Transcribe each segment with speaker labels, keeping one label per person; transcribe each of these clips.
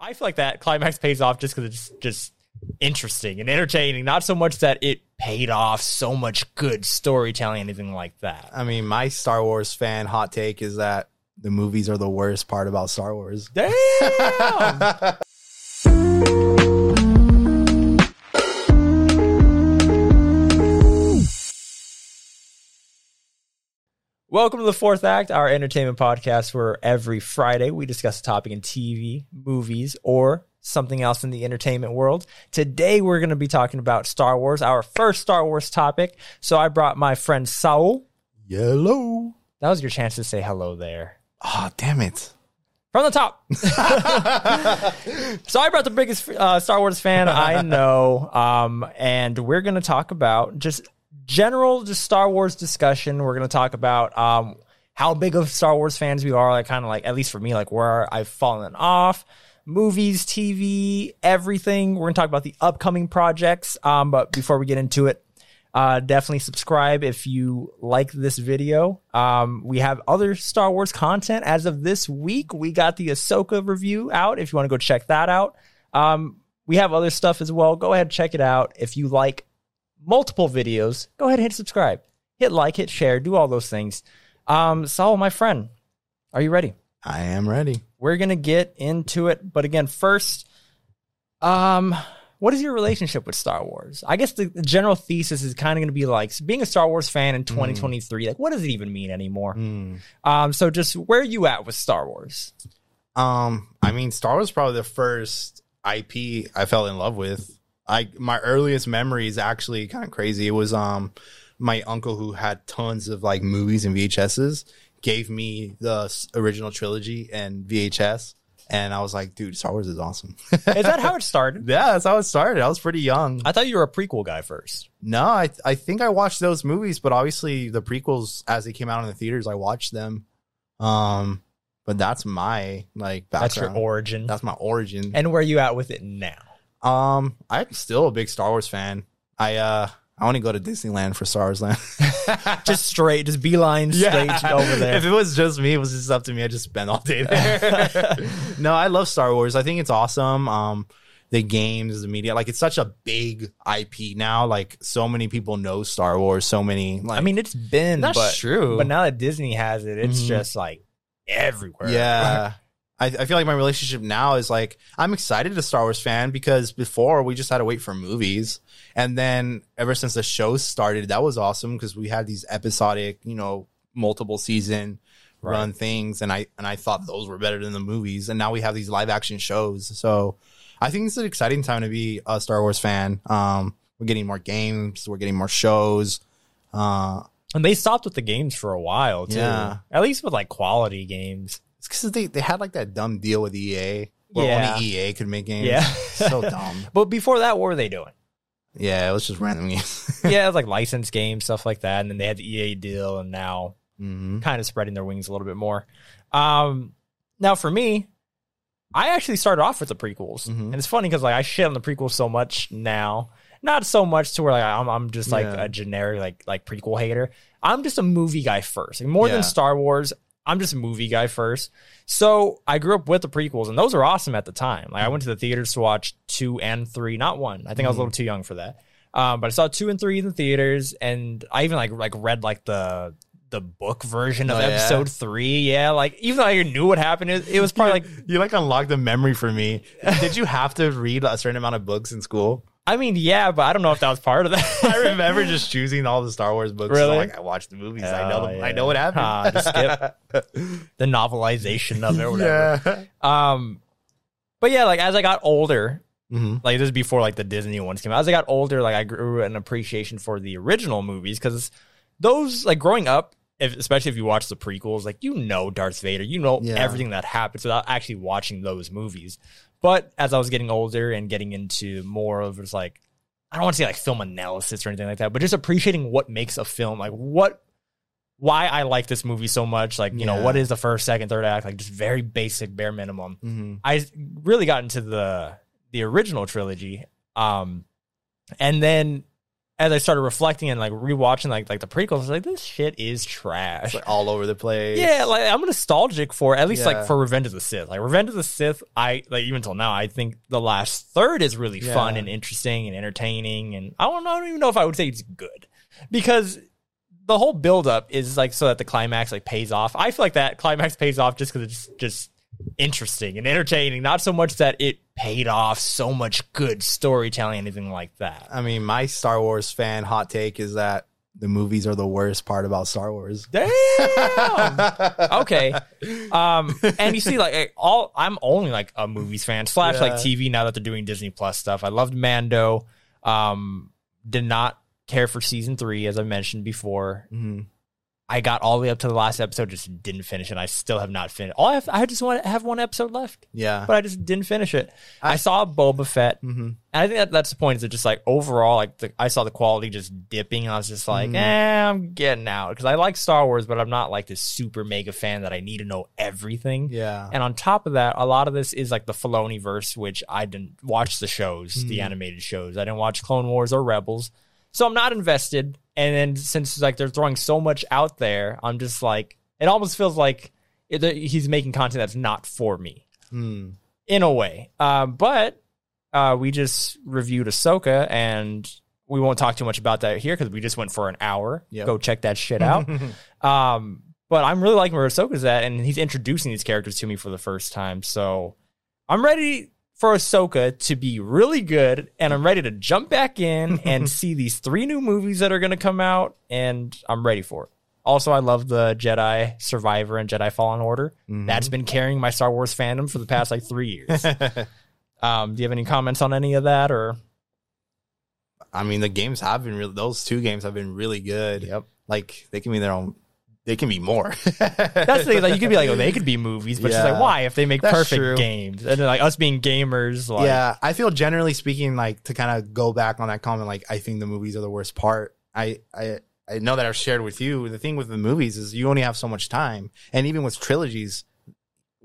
Speaker 1: I feel like that climax pays off just because it's just interesting and entertaining. Not so much that it paid off so much good storytelling, anything like that.
Speaker 2: I mean, my Star Wars fan hot take is that the movies are the worst part about Star Wars.
Speaker 1: Damn. Welcome to the fourth act, our entertainment podcast where every Friday we discuss a topic in TV, movies, or something else in the entertainment world. Today we're going to be talking about Star Wars, our first Star Wars topic. So I brought my friend Saul.
Speaker 2: Yellow.
Speaker 1: That was your chance to say hello there.
Speaker 2: Oh, damn it.
Speaker 1: From the top. so I brought the biggest uh, Star Wars fan I know. Um, and we're going to talk about just general just Star Wars discussion. We're going to talk about um, how big of Star Wars fans we are, like kind of like at least for me, like where I've fallen off, movies, TV, everything. We're going to talk about the upcoming projects. Um, but before we get into it, uh, definitely subscribe if you like this video. Um, we have other Star Wars content as of this week. We got the Ahsoka review out. If you want to go check that out, um, we have other stuff as well. Go ahead check it out. If you like multiple videos, go ahead and hit subscribe, hit like, hit share, do all those things. Um, Saul, my friend, are you ready?
Speaker 2: I am ready.
Speaker 1: We're gonna get into it, but again, first, um, what is your relationship with Star Wars? I guess the, the general thesis is kind of gonna be like being a Star Wars fan in 2023. Like, what does it even mean anymore?
Speaker 2: Mm.
Speaker 1: Um, so just where are you at with Star Wars?
Speaker 2: Um, I mean, Star Wars probably the first IP I fell in love with. I my earliest memory is actually kind of crazy. It was um my uncle who had tons of like movies and VHSs gave me the original trilogy and VHS, and I was like, dude, Star Wars is awesome.
Speaker 1: Is that how it started?
Speaker 2: yeah, that's how it started. I was pretty young.
Speaker 1: I thought you were a prequel guy first.
Speaker 2: No, I I think I watched those movies, but obviously the prequels as they came out in the theaters, I watched them. Um, but that's my like background.
Speaker 1: That's your origin.
Speaker 2: That's my origin.
Speaker 1: and where are you at with it now?
Speaker 2: Um, I'm still a big Star Wars fan. I uh I only go to Disneyland for Star Wars Land.
Speaker 1: just straight, just beeline straight over there.
Speaker 2: If it was just me, it was just up to me. I just spend all day there. no, I love Star Wars. I think it's awesome. Um, the games, the media, like it's such a big IP now. Like so many people know Star Wars. So many. Like,
Speaker 1: I mean, it's been
Speaker 2: That's
Speaker 1: but,
Speaker 2: true.
Speaker 1: But now that Disney has it, it's
Speaker 2: Mhm.
Speaker 1: just like everywhere.
Speaker 2: Yeah. I, I feel like my relationship now is like I'm excited to Star Wars fan because before we just had to wait for movies. And then ever since the show started, that was awesome because we had these episodic, you know, multiple season run things and I and I thought those were better than the movies. And now we have these live action shows. So I think it's an exciting time to be a Star Wars fan. Um we're getting more games, we're getting more shows. Uh
Speaker 1: and they stopped with the games for a while too.
Speaker 2: Yeah.
Speaker 1: At least with like quality games.
Speaker 2: It's because they, they had like that dumb deal with EA where
Speaker 1: Yeah.
Speaker 2: only EA could make games.
Speaker 1: Yeah.
Speaker 2: so dumb.
Speaker 1: But before that, what were they doing?
Speaker 2: Yeah, it was just random games.
Speaker 1: yeah, it was like licensed games, stuff like that. And then they had the EA deal, and now
Speaker 2: hmm
Speaker 1: kind of spreading their wings a little bit more. Um, now for me, I actually started off with the prequels,
Speaker 2: Mhm.
Speaker 1: and it's funny because like I shit on the prequels so much now. Not so much to where like I'm, I'm just like
Speaker 2: Yeah.
Speaker 1: a generic like like prequel hater. I'm just a movie guy first. Like, more
Speaker 2: Yeah.
Speaker 1: than Star Wars, I'm just a movie guy first. So I grew up with the prequels, and those are awesome at the time. Like I went to the theaters to watch two and three, not one. I think I was a little too young for that. Um, but I saw two and three in the theaters, and I even like like read like the the book version of
Speaker 2: Oh, yeah?
Speaker 1: episode three. Yeah, like even though I knew what happened, it, it was probably like
Speaker 2: you like unlocked the memory for me. Did you have to read a certain amount of books in school?
Speaker 1: I mean, yeah, but I don't know if that was part of that.
Speaker 2: I remember just choosing all the Star Wars books.
Speaker 1: Really?
Speaker 2: Like I watched the movies. I know
Speaker 1: Oh,
Speaker 2: them,
Speaker 1: yeah.
Speaker 2: I know what happened.
Speaker 1: Ah, just skip. the novelization of it or whatever.
Speaker 2: Yeah.
Speaker 1: Um, but yeah, like as I got older,
Speaker 2: hmm
Speaker 1: like this is before like the Disney ones came out. As I got older, like I grew an appreciation for the original movies because those like growing up, if, especially if you watch the prequels, like you know Darth Vader, you know
Speaker 2: Yeah.
Speaker 1: everything that happens without actually watching those movies. But as I was getting older and getting into more of just like I don't want to say like film analysis or anything like that, but just appreciating what makes a film, like what why I like this movie so much, like you know what is the first, second, third act, like just very basic, bare minimum.
Speaker 2: hmm
Speaker 1: I really got into the the original trilogy. Um and then as I started reflecting and like rewatching like like the prequels, I was like, this shit is trash.
Speaker 2: Like all over the place.
Speaker 1: Yeah, like I'm nostalgic for at least
Speaker 2: Yeah.
Speaker 1: like for Revenge of the Sith. Like Revenge of the Sith, I like even till now, I think the last third is really
Speaker 2: Yeah.
Speaker 1: fun and interesting and entertaining. And I don't, I don't even know if I would say it's good because the whole build up is like so that the climax like pays off. I feel like that climax pays off just because it's just interesting and entertaining, not so much that it paid off so much good storytelling, anything like that.
Speaker 2: I mean, my Star Wars fan hot take is that the movies are the worst part about Star Wars.
Speaker 1: Damn. okay. Um, and you see, like eh, all, I'm only like a movies fan slash like TV now that they're doing Disney Plus stuff. I loved Mando. Um, did not care for season three, as I mentioned before.
Speaker 2: Mhm.
Speaker 1: I got all the way up to the last episode, just didn't finish it. I still have not finished. All I have, I just want to have one episode left,
Speaker 2: Yeah.
Speaker 1: but I just didn't finish it. I,
Speaker 2: I-
Speaker 1: saw Boba Fett,
Speaker 2: Mhm.
Speaker 1: and I think that that's the point. Is it just like overall, like the, I saw the quality just dipping. And I was just like,
Speaker 2: Mhm.
Speaker 1: eh, I'm getting out because I like Star Wars, but I'm not like this super mega fan that I need to know everything.
Speaker 2: Yeah.
Speaker 1: And on top of that, a lot of this is like the Filoni verse, which I didn't watch the shows, the
Speaker 2: Mhm.
Speaker 1: animated shows. I didn't watch Clone Wars or Rebels, so I'm not invested. And then since like they're throwing so much out there, I'm just like, it almost feels like it, he's making content that's not for me
Speaker 2: Hmm.
Speaker 1: in a way. Um, but uh, we just reviewed Ahsoka, and we won't talk too much about that here because we just went for an hour.
Speaker 2: Yep.
Speaker 1: Go check that shit out. um, but I'm really liking where Ahsoka's at, and he's introducing these characters to me for the first time. So I'm ready for Ahsoka to be really good, and I'm ready to jump back in and see these three new movies that are going to come out, and I'm ready for it. Also, I love the Jedi Survivor and Jedi Fallen Order.
Speaker 2: Mhm.
Speaker 1: That's been carrying my Star Wars fandom for the past like three years. um, do you have any comments on any of that, or
Speaker 2: I mean, the games have been really, those two games have been really good.
Speaker 1: Yep.
Speaker 2: Like, they can be their own, they can be more.
Speaker 1: that's the thing? Like you could be like, oh, they could be movies, but
Speaker 2: Yeah.
Speaker 1: like, why if they make
Speaker 2: That's
Speaker 1: perfect
Speaker 2: true.
Speaker 1: games? And then, like us being gamers, like
Speaker 2: yeah, I feel generally speaking, like to kind of go back on that comment, like I think the movies are the worst part. I I I know that I've shared with you. The thing with the movies is you only have so much time, and even with trilogies,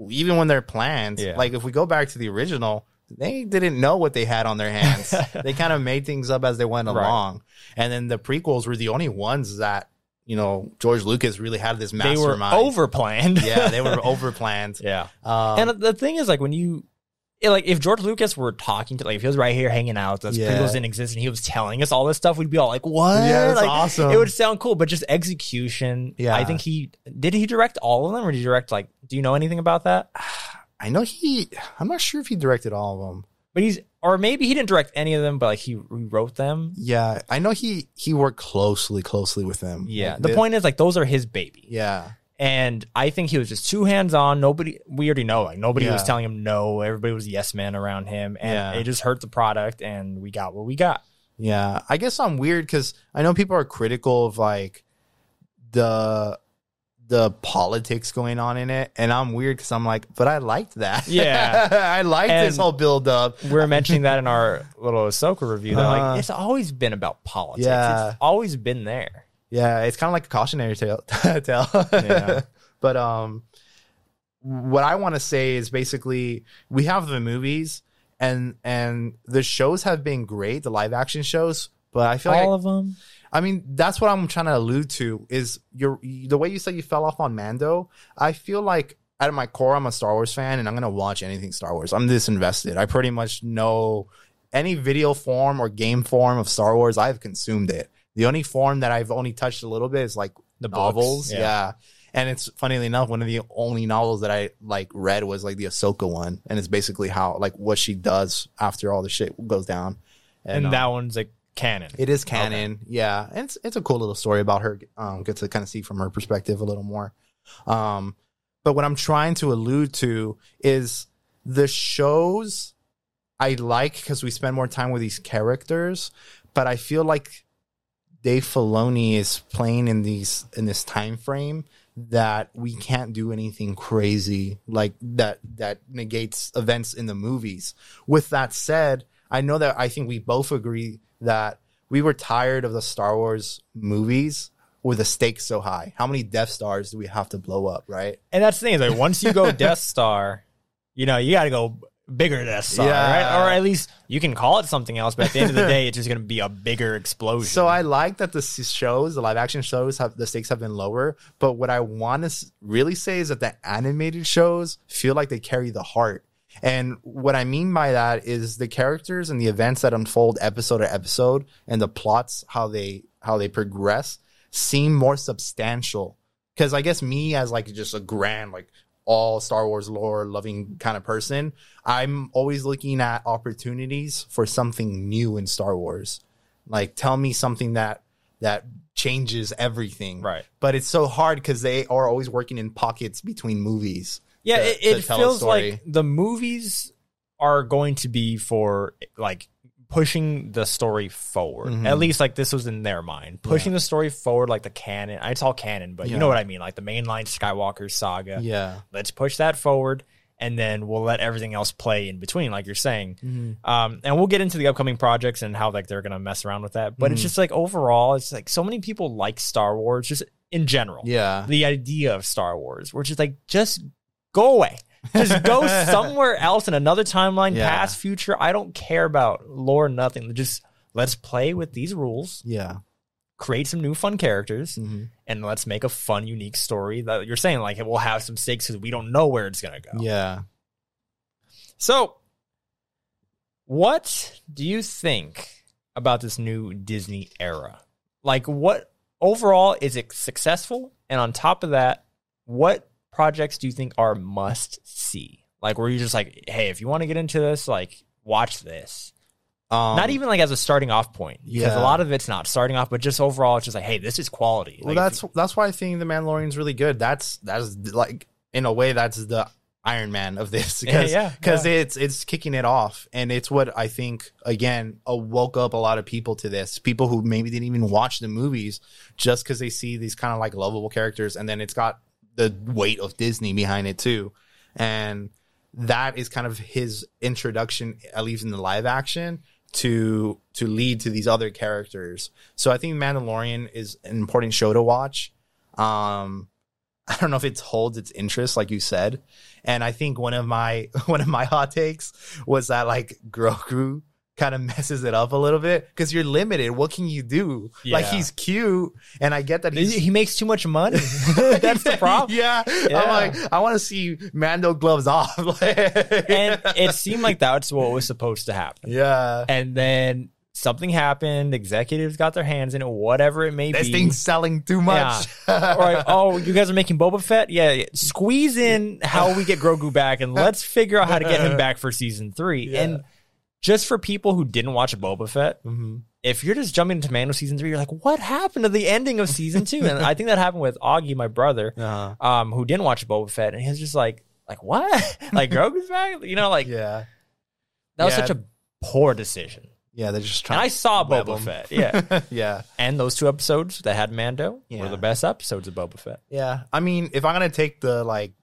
Speaker 2: even when they're planned,
Speaker 1: Yeah.
Speaker 2: like if we go back to the original, they didn't know what they had on their hands. they kind of made things up as they went
Speaker 1: Right.
Speaker 2: along, and then the prequels were the only ones that you know George Lucas really had this mastermind.
Speaker 1: they were
Speaker 2: mastermind.
Speaker 1: over planned.
Speaker 2: yeah, they were over planned.
Speaker 1: yeah.
Speaker 2: Um,
Speaker 1: and the thing is, like when you. it, like if George Lucas were talking to like if he was right here hanging out, those
Speaker 2: Yeah.
Speaker 1: prequels didn't exist, and he was telling us all this stuff, we'd be all like, "What?
Speaker 2: Yeah, that's
Speaker 1: like,
Speaker 2: awesome.
Speaker 1: It would sound cool, but just execution.
Speaker 2: Yeah.
Speaker 1: I think he did. He direct all of them, or did he direct like? Do you know anything about that?
Speaker 2: I know he. I'm not sure if he directed all of them.
Speaker 1: But he's, or maybe he didn't direct any of them, but like he he wrote them.
Speaker 2: Yeah, I know he he worked closely closely with them.
Speaker 1: Yeah.
Speaker 2: Like,
Speaker 1: The
Speaker 2: they-
Speaker 1: point is, like, those are his baby.
Speaker 2: Yeah,
Speaker 1: And I think he was just too hands on. Nobody, we already know, like, nobody was telling him no. Everybody was yes man around him. And
Speaker 2: Yeah.
Speaker 1: it just hurt the product. And we got what we got.
Speaker 2: yeah. I guess I'm weird because I know people are critical of like the the politics going on in it, and I'm weird because I'm like, but I liked that.
Speaker 1: Yeah.
Speaker 2: I liked this whole build up.
Speaker 1: We are mentioning that in our little Ahsoka review. They're
Speaker 2: Uh,
Speaker 1: like, it's always been about politics.
Speaker 2: Yeah.
Speaker 1: It's always been there.
Speaker 2: Yeah, it's kind of like a cautionary tale. tale.
Speaker 1: Yeah.
Speaker 2: but um, what I want to say is basically we have the movies and and the shows have been great, the live action shows. But I feel
Speaker 1: all
Speaker 2: like
Speaker 1: of them.
Speaker 2: I mean that's what I'm trying to allude to is your the way you said you fell off on Mando. I feel like at my core I'm a Star Wars fan and I'm gonna watch anything Star Wars. I'm this invested. I pretty much know any video form or game form of Star Wars. I've consumed it. The only form that I've only touched a little bit is like
Speaker 1: The
Speaker 2: novels.
Speaker 1: yeah.
Speaker 2: Yeah. And it's funnily enough, one of the only novels that I like read was like the Ahsoka one, and it's basically how like what she does after all the shit goes down.
Speaker 1: And,
Speaker 2: um,
Speaker 1: that one's like canon.
Speaker 2: it is canon, yeah. And it's it's a cool little story about her. Um, get to kind of see from her perspective a little more. Um, but what I'm trying to allude to is the shows I like because we spend more time with these characters, but I feel like Dave Filoni is playing in these in this time frame that we can't do anything crazy like that that negates events in the movies. With that said, I know that I think we both agree that we were tired of the Star Wars movies with the stakes so high. How many Death Stars do we have to blow up, right?
Speaker 1: And that's the thing is like once you go Death Star, you know, you got to go bigger Death Star,
Speaker 2: Yeah.
Speaker 1: right? Or at least you can call it something else, but at the end of the day, it's just going to be a bigger explosion.
Speaker 2: So I like that the shows, the live action shows, have the stakes have been lower. But what I want to really say is that the animated shows feel like they carry the heart. And what I mean by that is the characters and the events that unfold episode to episode, and the plots how they how they progress seem more substantial. Because I guess me as like just a grand like all Star Wars lore loving kind of person, I'm always looking at opportunities for something new in Star Wars. Like tell me something that that changes everything.
Speaker 1: Right.
Speaker 2: But it's so hard because they are always working in pockets between movies.
Speaker 1: Yeah,
Speaker 2: to-
Speaker 1: it, it
Speaker 2: a
Speaker 1: feels like the movies are going to be for like pushing the story forward.
Speaker 2: Mhm.
Speaker 1: At least like this was in their mind, pushing the story forward, like the canon. It's all canon, but you know what I mean, like the mainline Skywalker saga.
Speaker 2: Yeah.
Speaker 1: Let's push that forward, and then we'll let everything else play in between, like you're saying. Um, and we'll get into the upcoming projects and how like they're gonna mess around with that. But it's
Speaker 2: Mhm.
Speaker 1: just like overall, it's like so many people like Star Wars, just in general.
Speaker 2: Yeah.
Speaker 1: The idea of Star Wars, which is like just go away. Just go somewhere else in another timeline,
Speaker 2: Yeah.
Speaker 1: past, future. I don't care about lore, nothing. Just let's play with these rules,
Speaker 2: Yeah.
Speaker 1: create some new fun characters,
Speaker 2: Mhm.
Speaker 1: and let's make a fun, unique story that you're saying like it will have some stakes because we don't know where it's gonna go.
Speaker 2: Yeah.
Speaker 1: So, what do you think about this new Disney era? Like, what overall is it successful? And on top of that, what projects do you think are must see? Like, where you're just like, hey, if you want to get into this, like, watch this.
Speaker 2: Um,
Speaker 1: not even like as a starting off point, because
Speaker 2: Yeah.
Speaker 1: a lot of it's not starting off, but just overall, it's just like, hey, this is quality.
Speaker 2: Well,
Speaker 1: Like,
Speaker 2: that's that's why I think the Mandalorian's really good. That's that's like in a way that's the Iron Man of this because
Speaker 1: Yeah,
Speaker 2: because
Speaker 1: yeah.
Speaker 2: it's it's kicking it off and it's what I think again woke up a lot of people to this. People who maybe didn't even watch the movies just because they see these kind of like lovable characters and then it's got the weight of Disney behind it too, and that is kind of his introduction, at least in the live action, to to lead to these other characters. So I think Mandalorian is an important show to watch. Um, I don't know if it holds its interest, like you said, and I think one of my one of my hot takes was that like Grogu kind of messes it up a little bit because you're limited. What can you do? Like he's cute, and I get that he's
Speaker 1: he makes too much money. that's the problem.
Speaker 2: yeah.
Speaker 1: Yeah.
Speaker 2: I'm like, I want to see Mando gloves off.
Speaker 1: and it seemed like that's what was supposed to happen.
Speaker 2: yeah,
Speaker 1: And then something happened. Executives got their hands in it, whatever it may
Speaker 2: this
Speaker 1: be.
Speaker 2: This thing's selling too much.
Speaker 1: Or like, oh, you guys are making Boba Fett? Yeah, yeah. Squeeze in how we get Grogu back and let's figure out how to get him back for season three.
Speaker 2: Yeah.
Speaker 1: And just for people who didn't watch Boba Fett,
Speaker 2: Mhm.
Speaker 1: if you're just jumping into Mando season three, you're like, what happened to the ending of season two? And I think that happened with Augie, my brother,
Speaker 2: Uh-huh.
Speaker 1: um, who didn't watch Boba Fett, and he was just like, like what? like Grogu's back? You know, like
Speaker 2: Yeah,
Speaker 1: that was such a poor decision.
Speaker 2: yeah, they're just trying. And.
Speaker 1: I saw Boba. Fett, yeah.
Speaker 2: yeah,
Speaker 1: and those two episodes that had Mando were the best episodes of Boba Fett.
Speaker 2: yeah. I mean, if I'm gonna take the like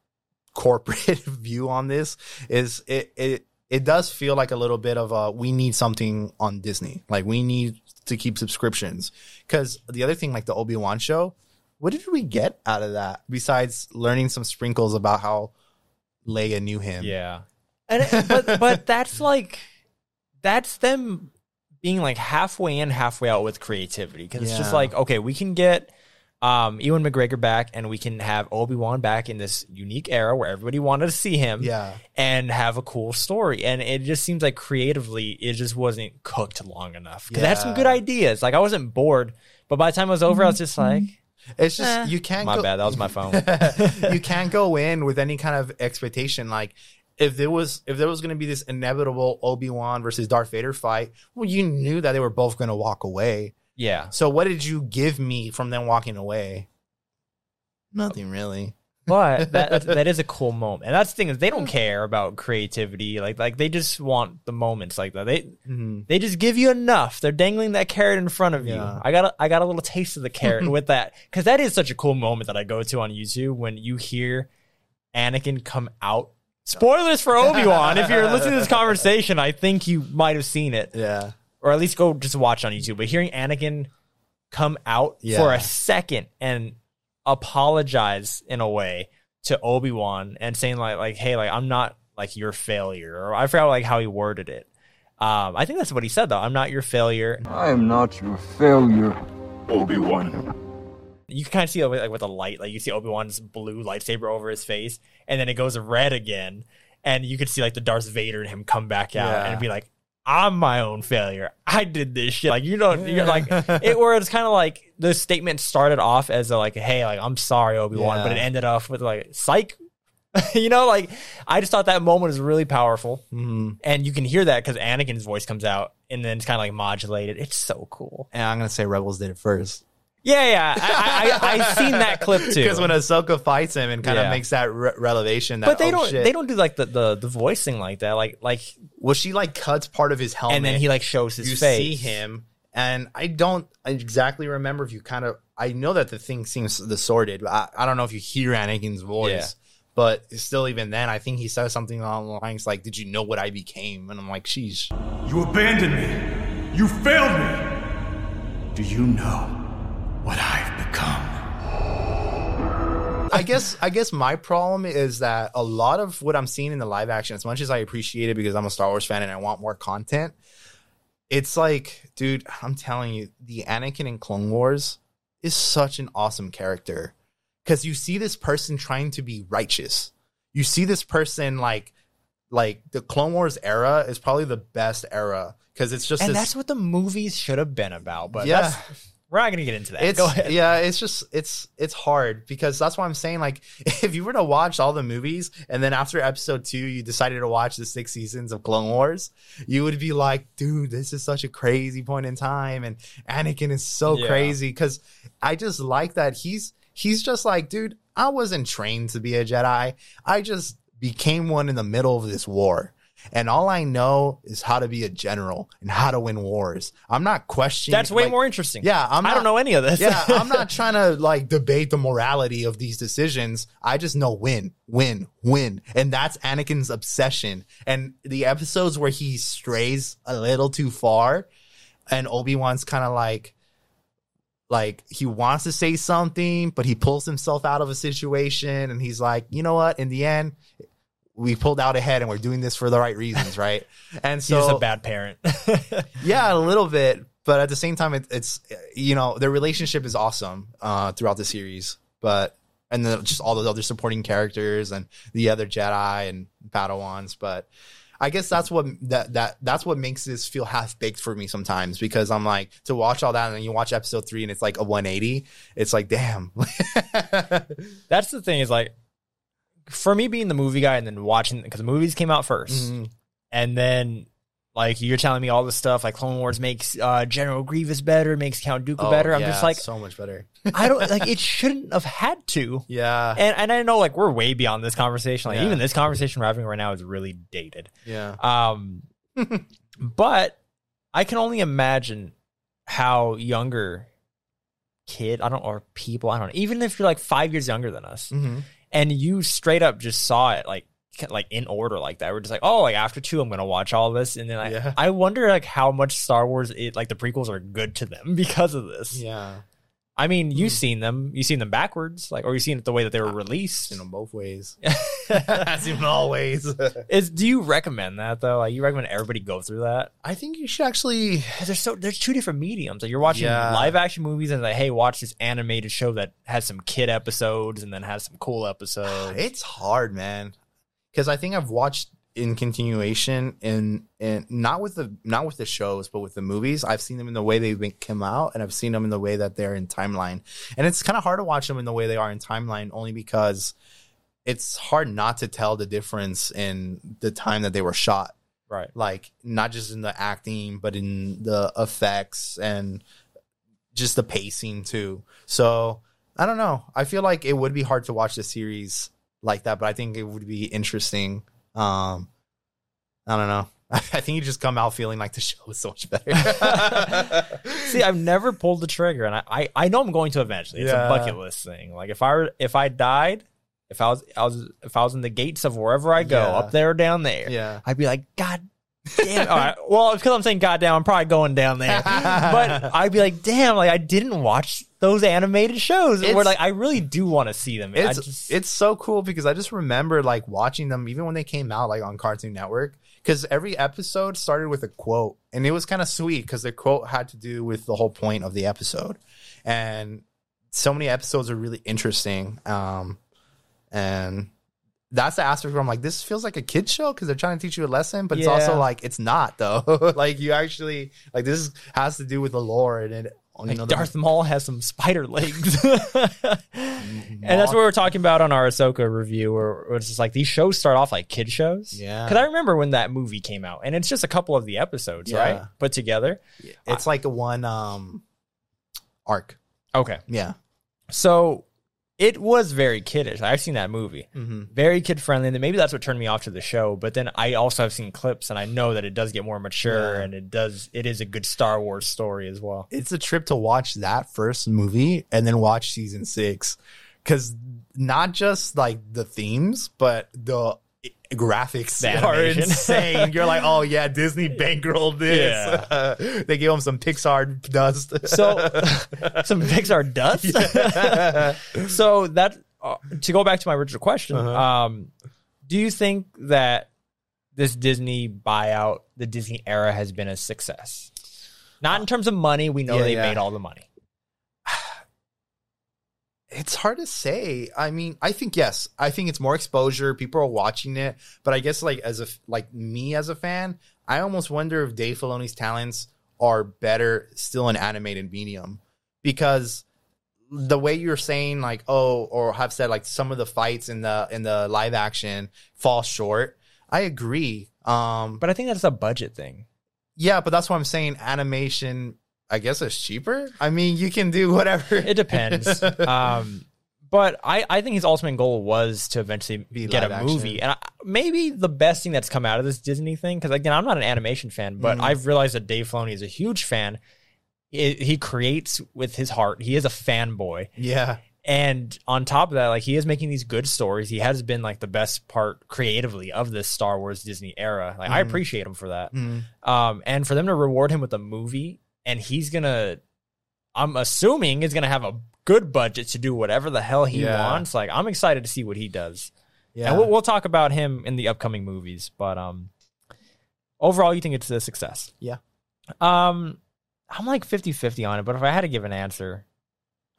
Speaker 2: corporate view on this, is it it it does feel like a little bit of a we need something on Disney. Like we need to keep subscriptions because the other thing, like the Obi Wan show, what did we get out of that besides learning some sprinkles about how Leia knew him?
Speaker 1: Yeah, and it- but but that's like that's them being like halfway in, halfway out with creativity because it's just like okay, we can get um Ewan McGregor back and we can have Obi Wan back in this unique era where everybody wanted to see him.
Speaker 2: yeah,
Speaker 1: and have a cool story. And it just seems like creatively, it just wasn't cooked long enough. Because I had some good ideas. Like I wasn't bored, but by the time it was over, I was just like,
Speaker 2: It's just
Speaker 1: Eh.
Speaker 2: you can't.
Speaker 1: my
Speaker 2: go,
Speaker 1: bad, that was my phone.
Speaker 2: you can't go in with any kind of expectation. Like if there was if there was going to be this inevitable Obi Wan versus Darth Vader fight, well, you knew that they were both going to walk away.
Speaker 1: Yeah.
Speaker 2: So what did you give me from them walking away? Nothing really.
Speaker 1: But that, that is a cool moment, and that's the thing is they don't care about creativity. Like like they just want the moments like that. They
Speaker 2: Mm-hmm.
Speaker 1: they just give you enough. They're dangling that carrot in front of you. I got a, I got a little taste of the carrot with that because that is such a cool moment that I go to on YouTube when you hear Anakin come out. Spoilers for Obi Wan. if you're listening to this conversation, I think you might have seen it,
Speaker 2: Yeah.
Speaker 1: Or at least go just watch on YouTube. But hearing Anakin come out
Speaker 2: Yeah.
Speaker 1: for a second and apologize in a way to Obi Wan and saying like like Hey, like I'm not like your failure, or I forgot like how he worded it. Um, I think that's what he said though. I'm not your failure.
Speaker 3: I am not your failure, Obi-Wan.
Speaker 1: You can kind of see like with the light, like you see Obi Wan's blue lightsaber over his face, and then it goes red again, and you could see like the Darth Vader and him come back out
Speaker 2: Yeah.
Speaker 1: and be like, "I'm my own failure. I did this shit." Like you don't, you're like it. Where it's kind of like the statement started off as a, like, "Hey, like I'm sorry, Obi Wan,"
Speaker 2: Yeah.
Speaker 1: but it ended off with like, "Psych." you know, like I just thought that moment was really powerful,
Speaker 2: Mhm.
Speaker 1: and you can hear that because Anakin's voice comes out, and then it's kind of like modulated. It's so cool.
Speaker 2: And I'm gonna say Rebels did it first
Speaker 1: Yeah, yeah. I, I, I seen that clip too.
Speaker 2: because when Ahsoka fights him and kind of
Speaker 1: Yeah.
Speaker 2: makes that re- revelation that
Speaker 1: but they
Speaker 2: oh,
Speaker 1: don't
Speaker 2: shit.
Speaker 1: they don't do like the, the the voicing like that like like
Speaker 2: well she like cuts part of his helmet
Speaker 1: and then he like shows his
Speaker 2: you
Speaker 1: face You
Speaker 2: see him and I don't exactly remember if you kind of I know that the thing seems the sorted but I, I don't know if you hear Anakin's voice
Speaker 1: Yeah.
Speaker 2: but still even then I think he says something along the lines like did you know what I became and I'm like sheesh
Speaker 4: You abandoned me. You failed me. Do you know what I've become?
Speaker 2: I guess I guess my problem is that a lot of what I'm seeing in the live action, as much as I appreciate it because I'm a Star Wars fan and I want more content, it's like, dude, I'm telling you, the Anakin in Clone Wars is such an awesome character. Because you see this person trying to be righteous. You see this person like like the Clone Wars era is probably the best era. Because it's just
Speaker 1: and
Speaker 2: this
Speaker 1: that's what the movies should have been about but
Speaker 2: Yeah.
Speaker 1: that's, we're not gonna get into that.
Speaker 2: It's
Speaker 1: go ahead.
Speaker 2: yeah it's just it's it's hard because that's why i'm saying like if you were to watch all the movies and then after episode two you decided to watch the six seasons of clone wars you would be like dude this is such a crazy point in time and anakin is so
Speaker 1: Yeah.
Speaker 2: crazy. Because i just like that he's he's just like dude i wasn't trained to be a jedi. I just became one in the middle of this war and all I know is how to be a general and how to win wars. I'm not questioning.
Speaker 1: that's way
Speaker 2: like-
Speaker 1: more interesting
Speaker 2: Yeah, I'm
Speaker 1: I don't know any of this
Speaker 2: yeah, I'm not trying to like debate the morality of these decisions. I just know win, win, win. And that's Anakin's obsession. And the episodes where he strays a little too far and Obi-Wan's kind of like like he wants to say something, but he pulls himself out of a situation and he's like, "You know what? In the end, we pulled out ahead and we're doing this for the right reasons, right?" And
Speaker 1: he's
Speaker 2: so
Speaker 1: just a bad parent
Speaker 2: yeah, a little bit, but at the same time, it, it's you know their relationship is awesome uh, throughout the series, but and then just all the other supporting characters and the other Jedi and Padawans, but. I guess that's what that that that's what makes this feel half baked for me sometimes because I'm like to watch all that and then you watch episode three and it's like a 180. It's like damn.
Speaker 1: that's the thing is like for me being the movie guy and then watching because the movies came out 1st
Speaker 2: Mhm.
Speaker 1: and then like you're telling me all this stuff like Clone Wars makes uh, General Grievous better makes Count Dooku
Speaker 2: Oh,
Speaker 1: better I'm
Speaker 2: yeah,
Speaker 1: just like
Speaker 2: so much better.
Speaker 1: I don't like it shouldn't have had to
Speaker 2: Yeah,
Speaker 1: and and I know like we're way beyond this conversation. Like
Speaker 2: Yeah.
Speaker 1: even this conversation we're having right now is really dated.
Speaker 2: yeah,
Speaker 1: Um, but I can only imagine how younger kid I don't or people I don't know even if you're like five years younger than us
Speaker 2: hmm
Speaker 1: and you straight up just saw it like like in order like that we're just like oh like after two I'm gonna watch all this and then I
Speaker 2: Yeah.
Speaker 1: I wonder like how much Star Wars it like the prequels are good to them because of this.
Speaker 2: yeah.
Speaker 1: I mean you've
Speaker 2: Mm.
Speaker 1: seen them you've seen them backwards like or you've seen it the way that they were released.
Speaker 2: Seen them both ways. I've seen them all ways.
Speaker 1: Is do you recommend that though? Like you recommend everybody go through that?
Speaker 2: I think you should actually.
Speaker 1: there's so there's two different mediums. Like you're watching
Speaker 2: Yeah.
Speaker 1: live action movies and like, hey, watch this animated show that has some kid episodes and then has some cool episodes.
Speaker 2: It's hard, man, because I think I've watched in continuation in and not with the not with the shows, but with the movies. I've seen them in the way they been- come out, and I've seen them in the way that they're in timeline. And it's kind of hard to watch them in the way they are in timeline, only because it's hard not to tell the difference in the time that they were shot.
Speaker 1: right.
Speaker 2: like not just in the acting but in the effects and just the pacing too so i don't know i feel like it would be hard to watch the series like that but i think it would be interesting um i don't know i think you just come out feeling like the show is so much better
Speaker 1: See, I've never pulled the trigger, and I, I, I know I'm going to eventually. It's
Speaker 2: Yeah.
Speaker 1: a bucket list thing. Like if I were, if I died, if I was I was if I was in the gates of wherever I go,
Speaker 2: Yeah.
Speaker 1: up there or down there,
Speaker 2: yeah
Speaker 1: I'd be like, God damn. All right. Well, because I'm saying God damn, I'm probably going down there. but I'd be like, damn, like I didn't watch those animated shows. Where
Speaker 2: It's-
Speaker 1: like I really do want to see them.
Speaker 2: It's
Speaker 1: just,
Speaker 2: it's so cool because I just remember like watching them even when they came out like on Cartoon Network because every episode started with a quote and it was kind of sweet because the quote had to do with the whole point of the episode. And so many episodes are really interesting um and that's the aspect where I'm like this feels like a kid show because they're trying to teach you a lesson but it's also like it's not though. Like you actually like this has to do with the lore and it
Speaker 1: like
Speaker 2: know the-
Speaker 1: Darth Maul has some spider legs. and that's what we were talking about on our Ahsoka review, where where it's just like these shows start off like kid shows.
Speaker 2: Yeah.
Speaker 1: Because I remember when that movie came out, and it's just a couple of the episodes,
Speaker 2: Yeah.
Speaker 1: right? Put together.
Speaker 2: it's like a one um arc
Speaker 1: Okay.
Speaker 2: yeah
Speaker 1: So it was very kiddish. I've seen that movie.
Speaker 2: mm-hmm.
Speaker 1: Very kid friendly. And then maybe that's what turned me off to the show. But then I also have seen clips and I know that it does get more mature
Speaker 2: Yeah.
Speaker 1: and it does it is a good Star Wars story as well.
Speaker 2: it's a trip to watch that first movie and then watch season six because not just like the themes but the graphics
Speaker 1: The
Speaker 2: are insane you're like oh yeah disney bankrolled this they gave them some pixar dust
Speaker 1: So some Pixar dust. so that uh, to go back to my original question,
Speaker 2: Uh-huh.
Speaker 1: um, do you think that this Disney buyout, the Disney era, has been a success? Not in terms of money. We know
Speaker 2: Yeah,
Speaker 1: they
Speaker 2: yeah.
Speaker 1: made all the money.
Speaker 2: It's hard to say. I mean, I think yes. I think it's more exposure. People are watching it, but I guess like as a like me as a fan, I almost wonder if Dave Filoni's talents are better still in animated medium because the way you're saying like oh or have said like some of the fights in the in the live action fall short. I agree. Um,
Speaker 1: But I think that's a budget thing.
Speaker 2: yeah, but that's what I'm saying. Animation, I guess, it's cheaper. I mean, you can do whatever.
Speaker 1: It depends. um, but I, I think his ultimate goal was to eventually
Speaker 2: Be
Speaker 1: get a movie.
Speaker 2: action.
Speaker 1: And I, maybe the best thing that's come out of this Disney thing, because again, I'm not an animation fan, but
Speaker 2: Mhm.
Speaker 1: I've realized that Dave Filoni is a huge fan. He, he creates with his heart. He is a fanboy.
Speaker 2: yeah.
Speaker 1: And on top of that, like he is making these good stories. He has been like the best part creatively of this Star Wars Disney era. Like I
Speaker 2: Mhm.
Speaker 1: appreciate him for that.
Speaker 2: Mm.
Speaker 1: Um, and for them to reward him with a movie, and he's gonna, I'm assuming, is gonna have a good budget to do whatever the hell he
Speaker 2: Yeah.
Speaker 1: wants. Like, I'm excited to see what he does.
Speaker 2: Yeah.
Speaker 1: And we'll, we'll talk about him in the upcoming movies. But um, overall, you think it's a success?
Speaker 2: Yeah.
Speaker 1: Um, I'm like 50 50 on it, but if I had to give an answer,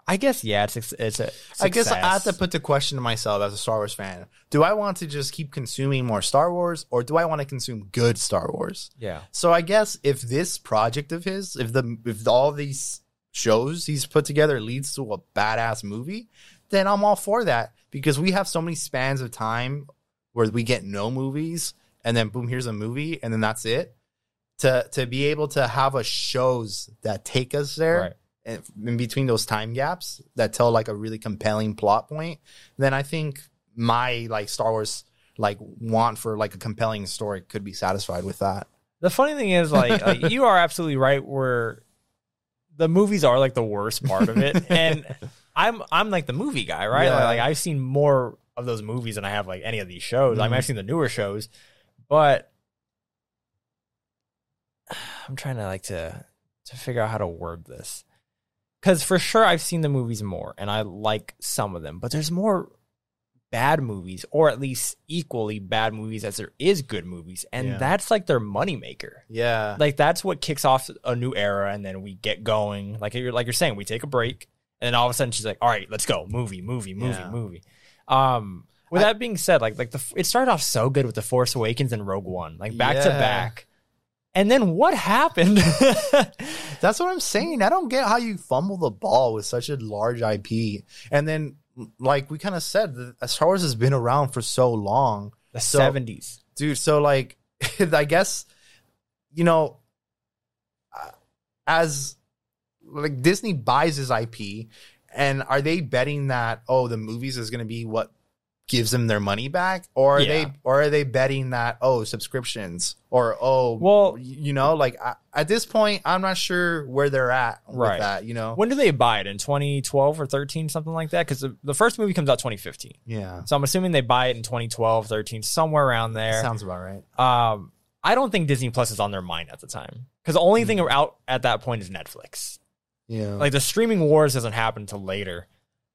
Speaker 1: I guess yeah, it's a- it's a.
Speaker 2: I guess I have to put the question to myself as a Star Wars fan: Do I want to just keep consuming more Star Wars, or do I want to consume good Star Wars?
Speaker 1: yeah.
Speaker 2: So I guess if this project of his, if the if all these shows he's put together leads to a badass movie, then I'm all for that because we have so many spans of time where we get no movies and then boom, here's a movie and then that's it. To to be able to have a shows that take us there
Speaker 1: Right.
Speaker 2: In between those time gaps that tell like a really compelling plot point, then I think my like Star Wars like want for like a compelling story could be satisfied with that.
Speaker 1: The funny thing is, like, like, you are absolutely right. Where the movies are like the worst part of it, and I'm I'm like the movie guy, right?
Speaker 2: Yeah.
Speaker 1: Like, like, I've seen more of those movies than I have like any of these shows. I mean,
Speaker 2: Mhm.
Speaker 1: I've seen the newer shows, but I'm trying to like to to figure out how to word this because for sure I've seen the movies more, and I like some of them, but there's more bad movies or at least equally bad movies as there is good movies and
Speaker 2: Yeah.
Speaker 1: that's like their moneymaker.
Speaker 2: Yeah.
Speaker 1: like that's what kicks off a new era and then we get going. Like you're like you're saying we take a break and then all of a sudden she's like all right let's go. Movie movie movie
Speaker 2: Yeah.
Speaker 1: movie. Um with that being said like like the it started off so good with the force awakens and rogue one. Like back to back and then what happened
Speaker 2: That's what I'm saying. I don't get how you fumble the ball with such a large IP. And then, like we kind of said, the, Star Wars has been around for so long.
Speaker 1: the
Speaker 2: So-
Speaker 1: 70s
Speaker 2: Dude, so like, I guess, you know, uh, as like Disney buys his IP, and are they betting that, oh, the movies is going to be what gives them their money back? Or are
Speaker 1: Yeah.
Speaker 2: they, or are they betting that, oh, subscriptions? Or, oh,
Speaker 1: Well-
Speaker 2: you know, like I, at this point, I'm not sure where they're at with
Speaker 1: Right.
Speaker 2: that, you know?
Speaker 1: when do they buy it in 2012 or 13 something like that because the, the first movie comes out 2015
Speaker 2: Yeah.
Speaker 1: so i'm assuming they buy it in 2012 13 somewhere around there
Speaker 2: Sounds about right.
Speaker 1: Um, I don't think Disney Plus is on their mind at the time because the only thing
Speaker 2: Mm.
Speaker 1: out at that point is Netflix.
Speaker 2: Yeah.
Speaker 1: Like the streaming wars doesn't happen until later.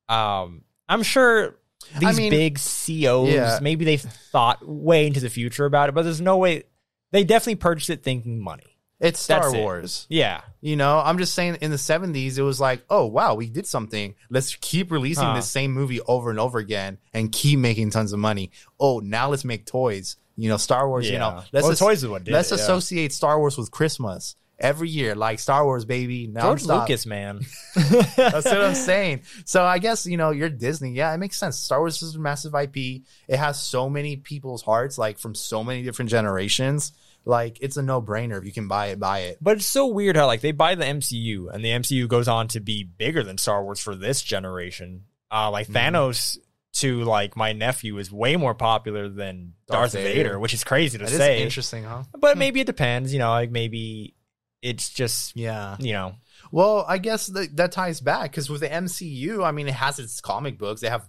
Speaker 1: Um, I'm sure these
Speaker 2: mean,
Speaker 1: big COs
Speaker 2: yeah.
Speaker 1: maybe they've thought way into the future about it, but there's no way they definitely purchased it thinking money.
Speaker 2: it's Star
Speaker 1: that's it.
Speaker 2: Wars.
Speaker 1: Yeah,
Speaker 2: You know, I'm just saying in the 70s, it was like, oh, wow, we did something. Let's keep releasing
Speaker 1: Huh.
Speaker 2: this same movie over and over again and keep making tons of money. Oh, now let's make toys. You know, Star Wars, you know, let's,
Speaker 1: Well,
Speaker 2: as-
Speaker 1: toys is what did
Speaker 2: let's
Speaker 1: it, yeah.
Speaker 2: associate Star Wars with Christmas every year, like Star Wars, baby.
Speaker 1: George
Speaker 2: nonstop.
Speaker 1: Lucas, man.
Speaker 2: That's what I'm saying. So I guess you know you're Disney. Yeah, it makes sense. Star Wars is a massive IP. It has so many people's hearts, like from so many different generations. Like it's a no brainer. If you can buy it, buy it.
Speaker 1: But it's so weird how like they buy the MCU and the MCU goes on to be bigger than Star Wars for this generation. Uh, like
Speaker 2: Mm-hmm.
Speaker 1: Thanos to like my nephew is way more popular than
Speaker 2: Darth
Speaker 1: Darth, Vader.
Speaker 2: Vader.
Speaker 1: which is crazy to
Speaker 2: That
Speaker 1: say.
Speaker 2: interesting, huh?
Speaker 1: But maybe it depends. You know, like maybe it's just
Speaker 2: Yeah.
Speaker 1: you know
Speaker 2: Well, I guess that that ties back because with the MCU, I mean, it has its comic books. They have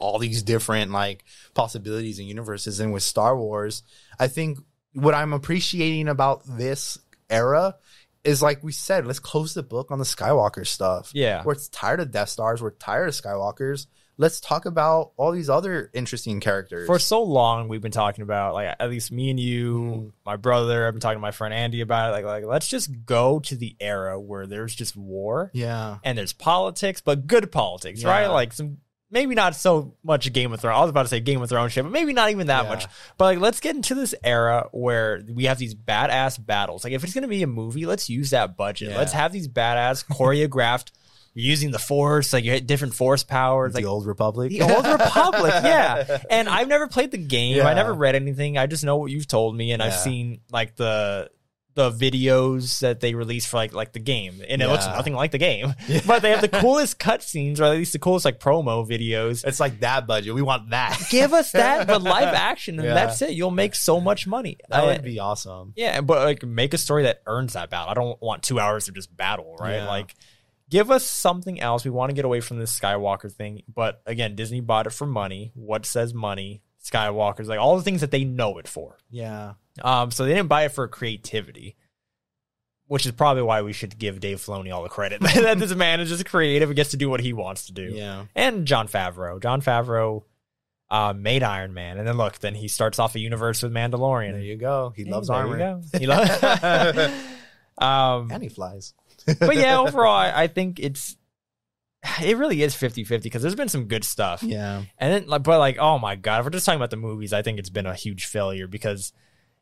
Speaker 2: all these different like possibilities and universes. And with Star Wars, I think what I'm appreciating about this era is like we said, let's close the book on the Skywalker stuff.
Speaker 1: Yeah.
Speaker 2: we're tired of Death Stars. We're tired of Skywalkers. Let's talk about all these other interesting characters.
Speaker 1: for so long we've been talking about like at least me and you,
Speaker 2: Mm-hmm.
Speaker 1: my brother. I've been talking to my friend Andy about it. Like like let's just go to the era where there's just war
Speaker 2: yeah,
Speaker 1: and there's politics, but good politics,
Speaker 2: Yeah.
Speaker 1: right? Like some maybe not so much Game of Thrones. I was about to say Game of Thrones shit, but maybe not even that
Speaker 2: Yeah.
Speaker 1: much. But like let's get into this era where we have these badass battles. Like if it's gonna be a movie, let's use that budget.
Speaker 2: Yeah.
Speaker 1: Let's have these badass choreographed. Using the force, like you hit different force powers,
Speaker 2: the
Speaker 1: like
Speaker 2: old Republic.
Speaker 1: the Old Republic, yeah. And I've never played the game.
Speaker 2: Yeah.
Speaker 1: I never read anything. I just know what you've told me, and I've seen like the the videos that they release for like like the game, and it looks nothing like the game. But they have the coolest cutscenes, or at least the coolest like promo videos.
Speaker 2: It's like that budget. We want that.
Speaker 1: Give us that, but live action, and
Speaker 2: Yeah.
Speaker 1: that's it. You'll make so much money.
Speaker 2: that
Speaker 1: I-
Speaker 2: would be awesome.
Speaker 1: yeah, but like make a story that earns that battle. I don't want two hours of just battle, right?
Speaker 2: Yeah.
Speaker 1: Like give us something else. We want to get away from this Skywalker thing. But again, Disney bought it for money. What says money? Skywalker's like all the things that they know it for.
Speaker 2: Yeah.
Speaker 1: Um, so they didn't buy it for creativity. Which is probably why we should give Dave Filoni all the credit that this man is just creative and gets to do what he wants to do
Speaker 2: Yeah.
Speaker 1: and Jon Favreau. Jon Favreau uh, made Iron Man, and then look, then he starts off a universe with Mandalorian.
Speaker 2: There you go. He loves
Speaker 1: you
Speaker 2: armor.
Speaker 1: He loves. um,
Speaker 2: and he flies.
Speaker 1: but yeah, overall, I, I think it's it really is 50-50 because there's been some good stuff,
Speaker 2: Yeah.
Speaker 1: and then like, but like, oh my god, if we're just talking about the movies, I think it's been a huge failure because.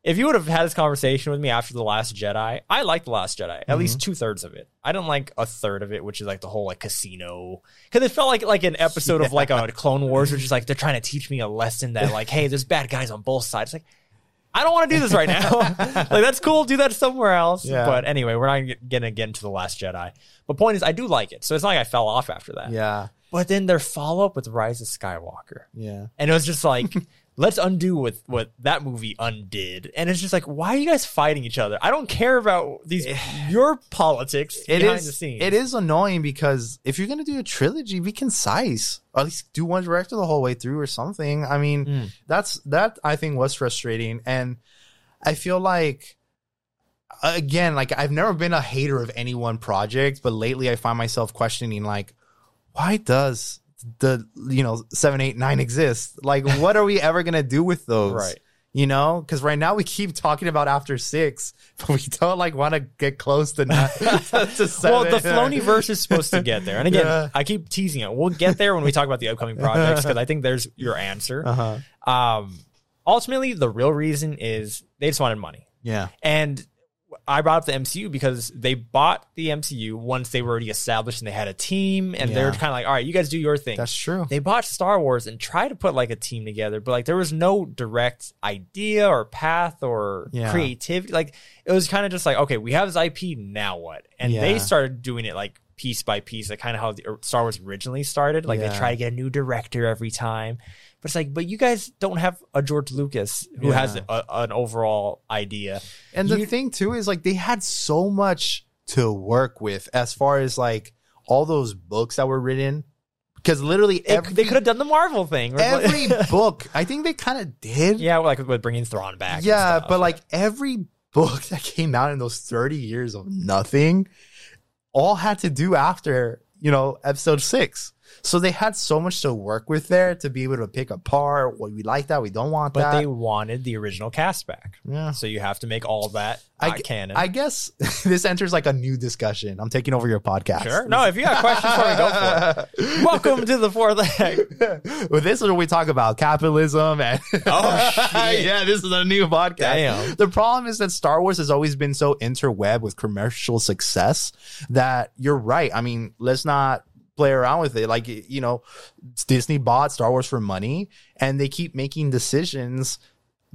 Speaker 1: If you would have had this conversation with me after The Last Jedi, I liked The Last Jedi, at least mhm. two thirds of it. I don't like a third of it, which is like the whole like casino, because it felt like like an episode of like a Clone Wars, which is like they're trying to teach me a lesson that like, hey, there's bad guys on both sides. Like, I don't want to do this right now. like that's cool. Do that somewhere else.
Speaker 2: Yeah.
Speaker 1: But anyway, we're not gonna get into the Last Jedi. But point is, I do like it. So it's not like I fell off after that.
Speaker 2: Yeah.
Speaker 1: But then their follow up with Rise of Skywalker,
Speaker 2: Yeah.
Speaker 1: and it was just like. Let's undo with what that movie undid, and it's just like, why are you guys fighting each other? I don't care about these your politics
Speaker 2: It
Speaker 1: behind
Speaker 2: is.
Speaker 1: the scenes.
Speaker 2: It is annoying because if you're gonna do a trilogy, be concise. Or at least do one director the whole way through or something. I mean,
Speaker 1: Mm.
Speaker 2: that's that. I think was frustrating, and I feel like again, like I've never been a hater of any one project, but lately I find myself questioning, like, why does the you know seven, eight, nine exist? Like, what are we ever gonna do with those?
Speaker 1: Right.
Speaker 2: You know, because right now we keep talking about after six, but we don't like want to get close to nine. to seven.
Speaker 1: Well, the Filoni verse is supposed to get there, and again,
Speaker 2: Yeah.
Speaker 1: I keep teasing it. We'll get there when we talk about the upcoming projects because I think there's your answer.
Speaker 2: Uh-huh.
Speaker 1: Um, ultimately, the real reason is they just wanted money,
Speaker 2: Yeah.
Speaker 1: and I brought up the MCU because they bought the MCU once they were already established and they had a team, and they're kind of like, all right, you guys do your thing.
Speaker 2: That's true.
Speaker 1: they bought Star Wars and tried to put like a team together, but like there was no direct idea or path or
Speaker 2: Yeah.
Speaker 1: creativity. Like it was kind of just like, okay, we have this IP, now what? And
Speaker 2: Yeah.
Speaker 1: they started doing it like piece by piece, like kind of how the er, Star Wars originally started. Like
Speaker 2: Yeah.
Speaker 1: they try to get a new director every time. But it's like, but you guys don't have a George Lucas who has a, an overall idea.
Speaker 2: And the
Speaker 1: You-
Speaker 2: thing too is like they had so much to work with as far as like all those books that were written. Because literally
Speaker 1: They,
Speaker 2: every,
Speaker 1: they could have done the Marvel thing.
Speaker 2: every book, I think they kind of did.
Speaker 1: yeah, like with bringing Thrawn back. and
Speaker 2: Yeah,
Speaker 1: stuff.
Speaker 2: but like every book that came out in those 30 years of nothing, all had to do after you know episode six. So they had so much to work with there to be able to pick apart what we like that we don't want
Speaker 1: But
Speaker 2: that.
Speaker 1: But they wanted the original cast back.
Speaker 2: yeah.
Speaker 1: So you have to make all that
Speaker 2: I
Speaker 1: not canon.
Speaker 2: I guess this enters like a new discussion. I'm taking over your podcast.
Speaker 1: sure. No, if you got questions for me, go for it. Welcome to the fourth leg.
Speaker 2: With this, is where we talk about capitalism and
Speaker 1: Oh, shit.
Speaker 2: yeah, this is a new podcast.
Speaker 1: Damn.
Speaker 2: The problem is that Star Wars has always been so interweb with commercial success that you're right. I mean, let's not play around with it. Like you know, Disney bought Star Wars for money, and they keep making decisions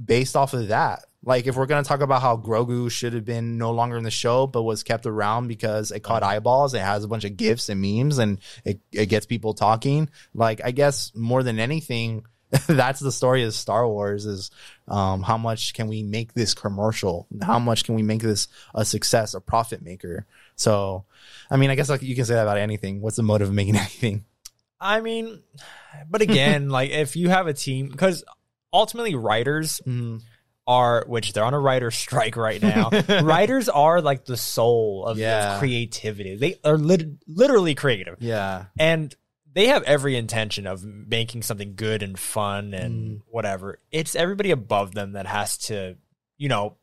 Speaker 2: based off of that. Like if we're gonna talk about how Grogu should have been no longer in the show, but was kept around because it caught eyeballs, it has a bunch of gifs and memes, and it, it gets people talking. Like I guess more than anything, that's the story of Star Wars is um, how much can we make this commercial? How much can we make this a success, a profit maker? So, I mean, I guess like you can say that about anything. What's the motive of making anything?
Speaker 1: I mean, but again, like if you have a team, because ultimately writers are, which they're on a writer strike right now. writers are like the soul of, of
Speaker 2: Yeah.
Speaker 1: creativity. They are lit- literally creative,
Speaker 2: Yeah,
Speaker 1: and they have every intention of making something good and fun and
Speaker 2: Mm.
Speaker 1: whatever. It's everybody above them that has to, you know,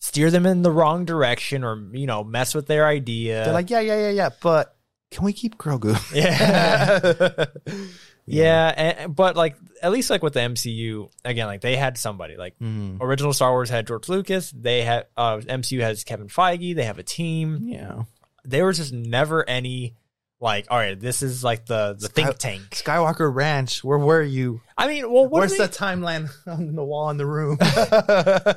Speaker 1: steer them in the wrong direction or you know mess with their idea.
Speaker 2: they're like, yeah, yeah, yeah, yeah, but can we keep Grogu?
Speaker 1: yeah. Yeah, and, but like at least like with the MCU, again, like they had somebody like
Speaker 2: Mhm.
Speaker 1: original Star Wars had George Lucas. They had uh, MCU has Kevin Feige. They have a team.
Speaker 2: Yeah.
Speaker 1: There was just never any like, all right, this is like the the
Speaker 2: Sky-
Speaker 1: think tank.
Speaker 2: Skywalker Ranch, where were you?
Speaker 1: I mean, well, what
Speaker 2: Where's the timeline on the wall in the room?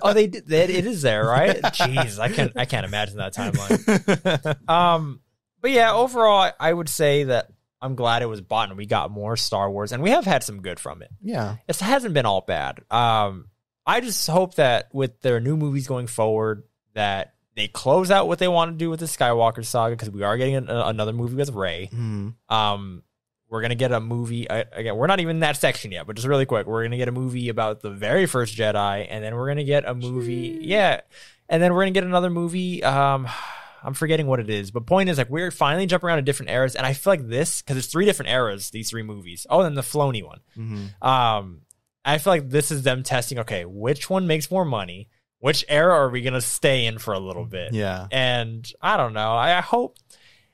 Speaker 1: Oh, they did. That it is there, right? Jeez, I can't. I can't imagine that timeline. Um, but yeah, overall, I, I would say that I'm glad it was bought and we got more Star Wars, and we have had some good from it.
Speaker 2: yeah.
Speaker 1: it hasn't been all bad. Um, I just hope that with their new movies going forward, that they close out what they want to do with the Skywalker saga because we are getting an, another movie with Rey.
Speaker 2: Mhm.
Speaker 1: Um, we're gonna get a movie uh, again. We're not even in that section yet, but just really quick, we're gonna get a movie about the very first Jedi, and then we're gonna get a movie, yeah, and then we're gonna get another movie. Um, I'm forgetting what it is, but point is like we're finally jumping around to different eras, and I feel like this because it's three different eras. These three movies. Oh, and the Filoni one.
Speaker 2: Mhm.
Speaker 1: Um, I feel like this is them testing. Okay, which one makes more money? Which era are we gonna stay in for a little bit?
Speaker 2: Yeah.
Speaker 1: And I don't know. I, I hope,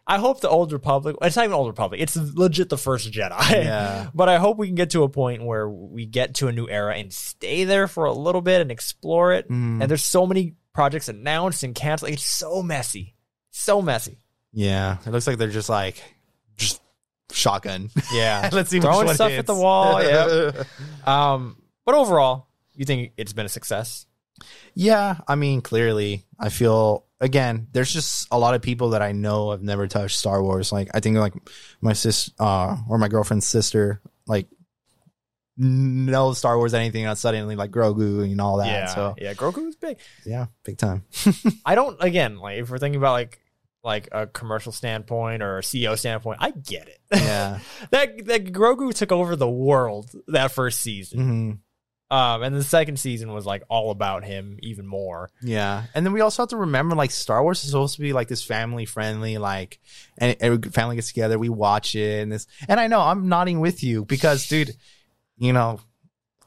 Speaker 1: I hope the Old Republic. It's not even Old Republic. It's legit the first Jedi.
Speaker 2: Yeah.
Speaker 1: but I hope we can get to a point where we get to a new era and stay there for a little bit and explore it.
Speaker 2: Mm.
Speaker 1: And there's so many projects announced and canceled. It's so messy, so messy.
Speaker 2: Yeah. It looks like they're just like, just shotgun.
Speaker 1: Yeah,
Speaker 2: Let's see
Speaker 1: throwing stuff at the wall. Yeah. Um, but overall, you think it's been a success?
Speaker 2: Yeah, I mean, clearly, I feel again. There's just a lot of people that I know have never touched Star Wars. Like, I think like my sis, uh, or my girlfriend's sister, like knows Star Wars anything. And suddenly like Grogu and all that.
Speaker 1: yeah,
Speaker 2: So
Speaker 1: yeah. Grogu is big.
Speaker 2: yeah, big time.
Speaker 1: I don't again like if we're thinking about like like a commercial standpoint or a CEO standpoint, I get it.
Speaker 2: Yeah.
Speaker 1: that that Grogu took over the world that first season.
Speaker 2: hmm
Speaker 1: Um and the second season was like all about him even more.
Speaker 2: Yeah, and then we also have to remember, like Star Wars is supposed to be like this family friendly, like, and every family gets together, we watch it, and this. And I know I'm nodding with you because, dude, you know,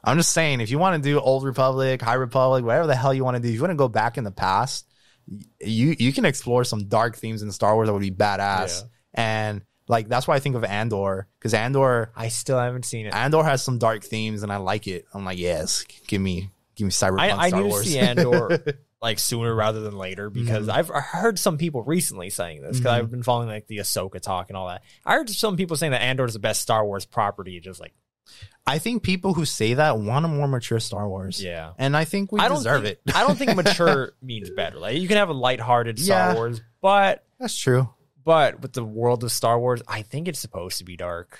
Speaker 2: I'm just saying, if you want to do Old Republic, High Republic, whatever the hell you want to do, if you want to go back in the past, you you can explore some dark themes in Star Wars that would be badass,
Speaker 1: Yeah.
Speaker 2: and like that's why I think of Andor because Andor
Speaker 1: I still haven't seen it.
Speaker 2: Andor has some dark themes, and I like it. I'm like, yes, give me give me cyberpunk
Speaker 1: I, I
Speaker 2: Star
Speaker 1: need
Speaker 2: Wars.
Speaker 1: to see Andor like sooner rather than later because
Speaker 2: Mhm.
Speaker 1: I've heard some people recently saying this because
Speaker 2: Mhm.
Speaker 1: I've been following like the Ahsoka talk and all that. I heard some people saying that Andor is the best Star Wars property. Just like
Speaker 2: I think people who say that want a more mature Star Wars.
Speaker 1: yeah,
Speaker 2: And I think we
Speaker 1: I
Speaker 2: deserve
Speaker 1: think,
Speaker 2: it.
Speaker 1: I don't think mature means better. Like you can have a lighthearted Star
Speaker 2: Yeah.
Speaker 1: Wars, but
Speaker 2: That's true.
Speaker 1: But with the world of Star Wars, I think it's supposed to be dark.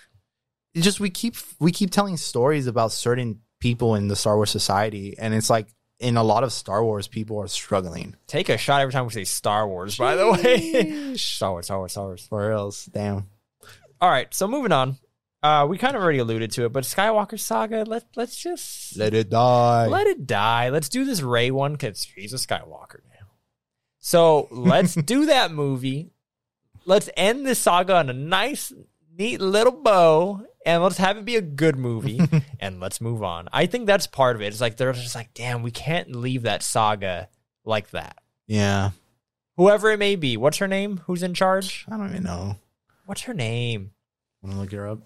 Speaker 2: It's just we keep we keep telling stories about certain people in the Star Wars society, and it's like in a lot of Star Wars, people are struggling.
Speaker 1: Take a shot every time we say Star Wars. By the way, Star Wars, Star Wars, Star Wars.
Speaker 2: For reals, damn.
Speaker 1: All right, so moving on. Uh, we kind of already alluded to it, but Skywalker Saga. Let let's just
Speaker 2: Let it die.
Speaker 1: let it die. Let's do this Rey one because she's a Skywalker now. So let's do that movie. Let's end this saga on a nice, neat little bow, and let's have it be a good movie, and let's move on. I think that's part of it. It's like they're just like, damn, we can't leave that saga like that.
Speaker 2: Yeah.
Speaker 1: Whoever it may be, what's her name? Who's in charge?
Speaker 2: I don't even know.
Speaker 1: What's her name?
Speaker 2: Want to look her up?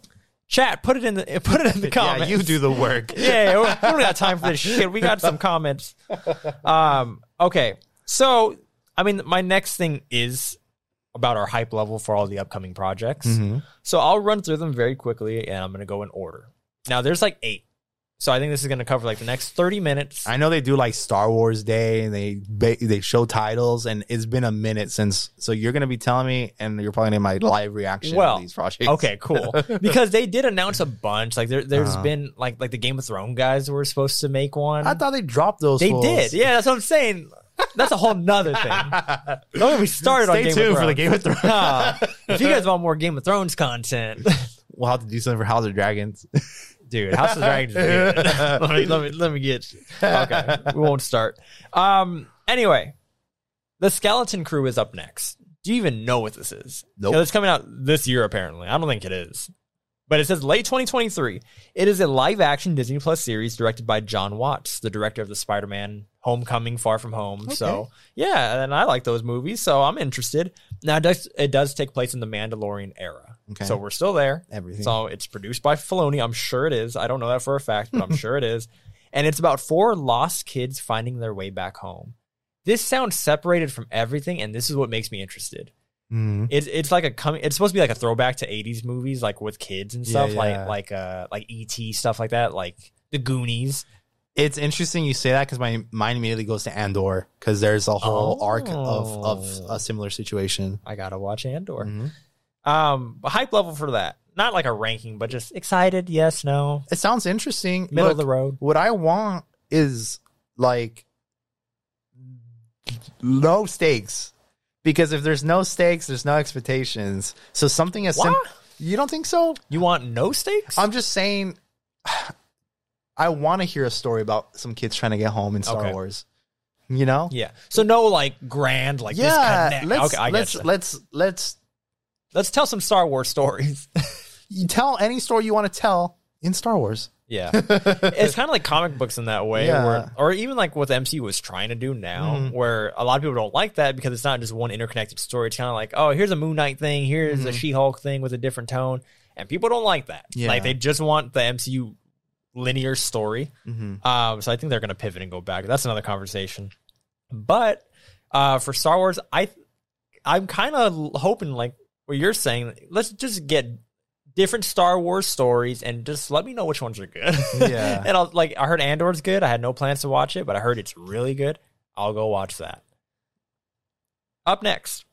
Speaker 1: Chat, put it in the put it in the comments.
Speaker 2: Yeah, you do the work.
Speaker 1: yeah, we we don't got time for this shit. We got some comments. Um, okay, so I mean, my next thing is about our hype level for all the upcoming projects.
Speaker 2: Mhm.
Speaker 1: So I'll run through them very quickly, and I'm going to go in order. Now, there's like eight, so I think this is going to cover like the next 30 minutes.
Speaker 2: I know they do like Star Wars Day and they they show titles and it's been a minute since. So you're gonna be telling me, and you're probably gonna my live reaction
Speaker 1: Well,
Speaker 2: to these projects.
Speaker 1: Okay, cool. because they did announce a bunch. Like there, there's
Speaker 2: Uh-huh.
Speaker 1: been like like the Game of Thrones guys were supposed to make one.
Speaker 2: I thought they dropped those.
Speaker 1: they
Speaker 2: fools.
Speaker 1: did. Yeah, that's what I'm saying. That's a whole nother thing. Don't get me started on
Speaker 2: Stay
Speaker 1: Game
Speaker 2: tuned
Speaker 1: of
Speaker 2: for
Speaker 1: Thrones.
Speaker 2: the Game of Thrones.
Speaker 1: If you guys want more Game of Thrones content,
Speaker 2: we'll have to do something for House of Dragons.
Speaker 1: dude, House of Dragons. Is let me let me let me get. Okay, we won't start. Um. Anyway, the Skeleton Crew is up next. Do you even know what this is?
Speaker 2: Nope.
Speaker 1: It's coming out this year. Apparently, I don't think it is. But it says late 2023. It is a live action Disney Plus series directed by Jon Watts, the director of the Spider Man Homecoming, Far From Home. So, yeah, and I like those movies, so I'm interested. Now, it does, it does take place in the Mandalorian era.
Speaker 2: Okay.
Speaker 1: So, we're still there.
Speaker 2: Everything.
Speaker 1: So, it's produced by Filoni. I'm sure it is. I don't know that for a fact, but I'm sure it is. And it's about four lost kids finding their way back home. This sounds separated from everything, and this is what makes me interested.
Speaker 2: Mhm.
Speaker 1: It's it's like a coming. It's supposed to be like a throwback to '80s movies, like with kids and stuff,
Speaker 2: Yeah, yeah.
Speaker 1: like like uh like ET stuff like that, like the Goonies.
Speaker 2: It's interesting you say that because my mind immediately goes to Andor because there's a whole arc of of
Speaker 1: Oh.
Speaker 2: a similar situation.
Speaker 1: I gotta watch Andor.
Speaker 2: Mhm.
Speaker 1: Um, hype level for that, not like a ranking, but just excited. Yes, no,
Speaker 2: It sounds interesting.
Speaker 1: middle
Speaker 2: Look,
Speaker 1: of the road.
Speaker 2: what I want is like no stakes. Because if there's no stakes, there's no expectations. So something as simple. You don't think so?
Speaker 1: You want no stakes?
Speaker 2: I'm just saying. I want to hear a story about some kids trying to get home in Star
Speaker 1: Okay.
Speaker 2: Wars. You know?
Speaker 1: yeah. So no like grand like
Speaker 2: yeah. Let's
Speaker 1: okay, I
Speaker 2: let's let's let's
Speaker 1: Let's tell some Star Wars stories.
Speaker 2: you tell any story you want to tell in Star Wars.
Speaker 1: Yeah, it's kind of like comic books in that way,
Speaker 2: Yeah.
Speaker 1: where, or even like what the MCU was trying to do now,
Speaker 2: Mhm.
Speaker 1: where a lot of people don't like that because it's not just one interconnected story. It's kind of like, oh, here's a Moon Knight thing, here's a
Speaker 2: Mhm.
Speaker 1: She Hulk thing with a different tone, and people don't like that.
Speaker 2: Yeah.
Speaker 1: Like they just want the MCU linear story.
Speaker 2: Mm-hmm.
Speaker 1: Um, so I think they're going to pivot and go back. That's another conversation. But uh, for Star Wars, I I'm kind of hoping like what you're saying. Let's just get different Star Wars stories and just let me know which ones are good.
Speaker 2: Yeah.
Speaker 1: and I'll like I heard Andor's good. I had no plans to watch it, but I heard it's really good. I'll go watch that. Up next,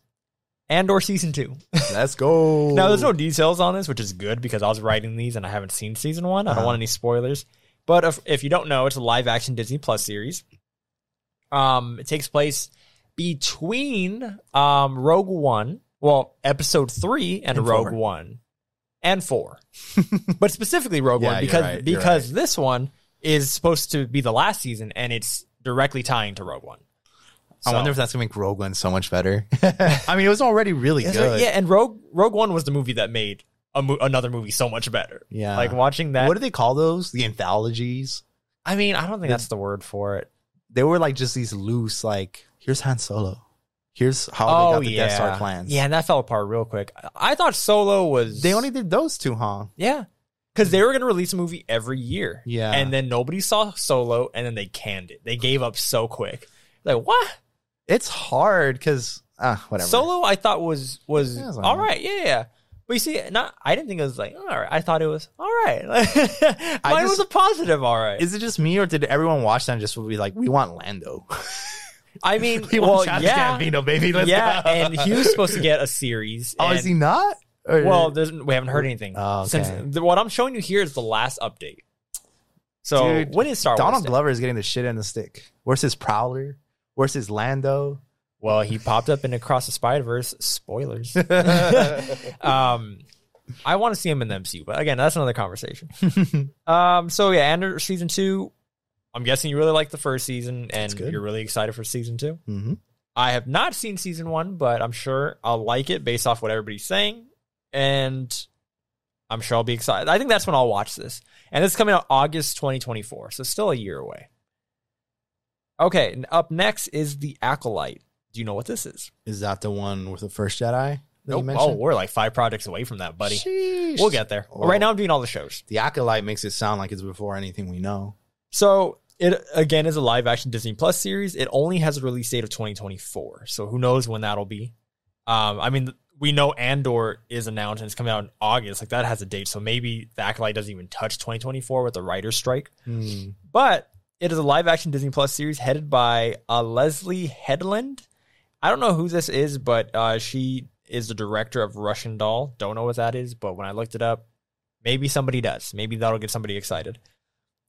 Speaker 1: Andor season two.
Speaker 2: Let's go.
Speaker 1: Now, there's no details on this, which is good because I was writing these and I haven't seen season one. I don't
Speaker 2: Uh-huh.
Speaker 1: want any spoilers. But if, if you don't know, it's a live action Disney Plus series. Um, it takes place between um Rogue One, well, Episode three and,
Speaker 2: And
Speaker 1: Rogue
Speaker 2: four.
Speaker 1: One, and four, but specifically Rogue
Speaker 2: Yeah,
Speaker 1: One because
Speaker 2: right,
Speaker 1: because this one is supposed to be the last season and it's directly tying to Rogue One.
Speaker 2: I wonder if that's gonna make Rogue One so much better. I mean, it was already really good.
Speaker 1: right, Yeah, and Rogue Rogue One was the movie that made a mo- another movie so much better.
Speaker 2: Yeah.
Speaker 1: like watching that.
Speaker 2: What do they call those? The anthologies.
Speaker 1: I mean, I don't think that's the word for it.
Speaker 2: They were like just these loose, like here's Han Solo. Here's how
Speaker 1: oh
Speaker 2: they got the
Speaker 1: yeah,
Speaker 2: Death Star plans.
Speaker 1: yeah, and that fell apart real quick. I- thought Solo was
Speaker 2: They only did those two, huh?
Speaker 1: yeah, because they were going to release a movie every year.
Speaker 2: Yeah.
Speaker 1: and then nobody saw Solo, and then they canned it. They gave up so quick. Like what?
Speaker 2: It's hard because ah, whatever.
Speaker 1: Solo, I thought was was
Speaker 2: Yeah, it's
Speaker 1: all
Speaker 2: alright.
Speaker 1: right. Yeah, yeah. But you see, not I didn't think it was like all right. I thought it was all right. Mine was
Speaker 2: just-
Speaker 1: a positive all right.
Speaker 2: Is it just me or did everyone watch that and just be like, we want Lando?
Speaker 1: I mean,
Speaker 2: we
Speaker 1: well, yeah,
Speaker 2: Gambino, baby. Let's
Speaker 1: yeah,
Speaker 2: go.
Speaker 1: and he was supposed to get a series.
Speaker 2: oh,
Speaker 1: and-
Speaker 2: is he not? Or-
Speaker 1: Well, we haven't heard anything.
Speaker 2: Oh, okay.
Speaker 1: Since the, what I'm showing you here is the last update. So
Speaker 2: Dude,
Speaker 1: when is Star Wars?
Speaker 2: Donald Glover is getting the shit in the stick. Where's his Prowler? Where's his Lando?
Speaker 1: Well, he popped up in Across the Spider Verse. Spoilers. um, I want to see him in the MCU, but again, that's another conversation. um, so yeah, Andor season two. I'm guessing you really like the first season, and you're really excited for season two.
Speaker 2: Mm-hmm.
Speaker 1: I have not seen season one, but I'm sure I'll like it based off what everybody's saying, and I'm sure I'll be excited. I think that's when I'll watch this, and it's coming out August 2024, so still a year away. Okay, and up next is the Acolyte. Do you know what this is?
Speaker 2: Is that the one with the first Jedi? that
Speaker 1: Nope. Oh, we're like five projects away from that, buddy.
Speaker 2: Sheesh.
Speaker 1: We'll get there.
Speaker 2: Oh.
Speaker 1: Right now, I'm doing all the shows.
Speaker 2: The acolyte makes it sound like it's before anything we know.
Speaker 1: So it again is a live action Disney Plus series. It only has a release date of 2024. So who knows when that'll be? Um, I mean, we know Andor is announced and it's coming out in August. Like that has a date. So maybe the Acolyte doesn't even touch 2024 with the writer's strike.
Speaker 2: Hmm.
Speaker 1: But it is a live action Disney Plus series headed by uh, Leslie Headland. I don't know who this is, but uh, she is the director of Russian Doll. Don't know what that is, but when I looked it up, maybe somebody does. Maybe that'll get somebody excited.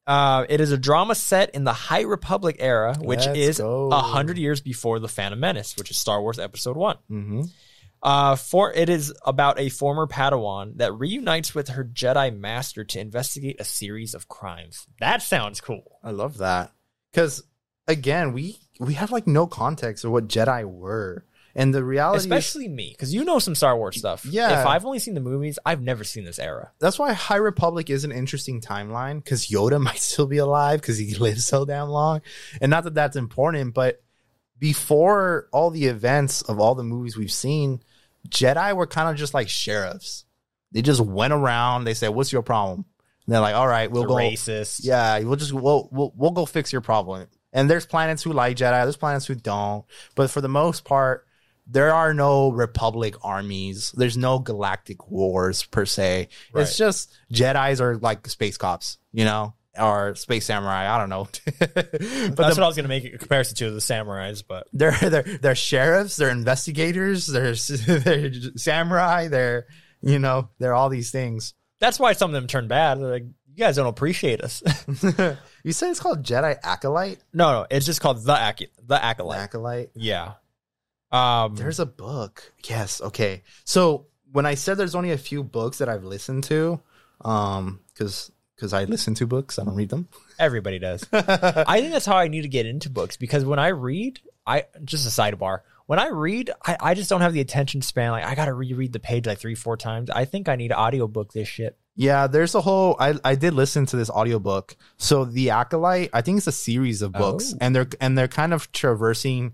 Speaker 1: Uh, it is a drama set in the High Republic era, which
Speaker 2: Let's
Speaker 1: is a hundred years before the Phantom Menace, which is Star Wars Episode One.
Speaker 2: Mm-hmm.
Speaker 1: Uh, for it is about a former Padawan that reunites with her Jedi master to investigate a series of crimes. That sounds cool.
Speaker 2: I love that because again, we we have like no context of what Jedi were, and the reality, is,
Speaker 1: Especially me, because you know some Star Wars stuff.
Speaker 2: Yeah.
Speaker 1: If I've only seen the movies, I've never seen this era.
Speaker 2: that's why High Republic is an interesting timeline because Yoda might still be alive because he lived so damn long, and not that that's important, but before all the events of all the movies we've seen, Jedi were kind of just like sheriffs. They just went around. They said, "What's your problem?" And they're like, "All right, we'll go."
Speaker 1: racist.
Speaker 2: Yeah, we'll just we'll, we'll we'll go fix your problem. And there's planets who like Jedi, there's planets who don't. But for the most part, there are no Republic armies. There's no galactic wars per se.
Speaker 1: Right.
Speaker 2: It's just Jedi's are like space cops, you know, or space samurai. I don't know. but
Speaker 1: That's
Speaker 2: the-
Speaker 1: what I was going to make a comparison to the samurais, but
Speaker 2: they're they're they're sheriffs, they're investigators, they're, they're samurai, they're you know, they're all these things.
Speaker 1: that's why some of them turn bad. They're like, you guys don't appreciate us.
Speaker 2: you said it's called Jedi Acolyte?
Speaker 1: no, no, it's just called the Ac- the acolyte.
Speaker 2: Acolyte.
Speaker 1: yeah. Um,
Speaker 2: There's a book. Yes. Okay. So when I said there's only a few books that I've listened to, um, because because I listen to books, I don't read them.
Speaker 1: everybody does. I think that's how I need to get into books because when I read, I just a sidebar. When I read, I, I just don't have the attention span. Like I got to reread the page like three, four times. I think I need to audiobook this shit.
Speaker 2: Yeah, there's a whole. I I did listen to this audiobook. So the Acolyte, I think it's a series of books,
Speaker 1: Oh.
Speaker 2: and they're and they're kind of traversing,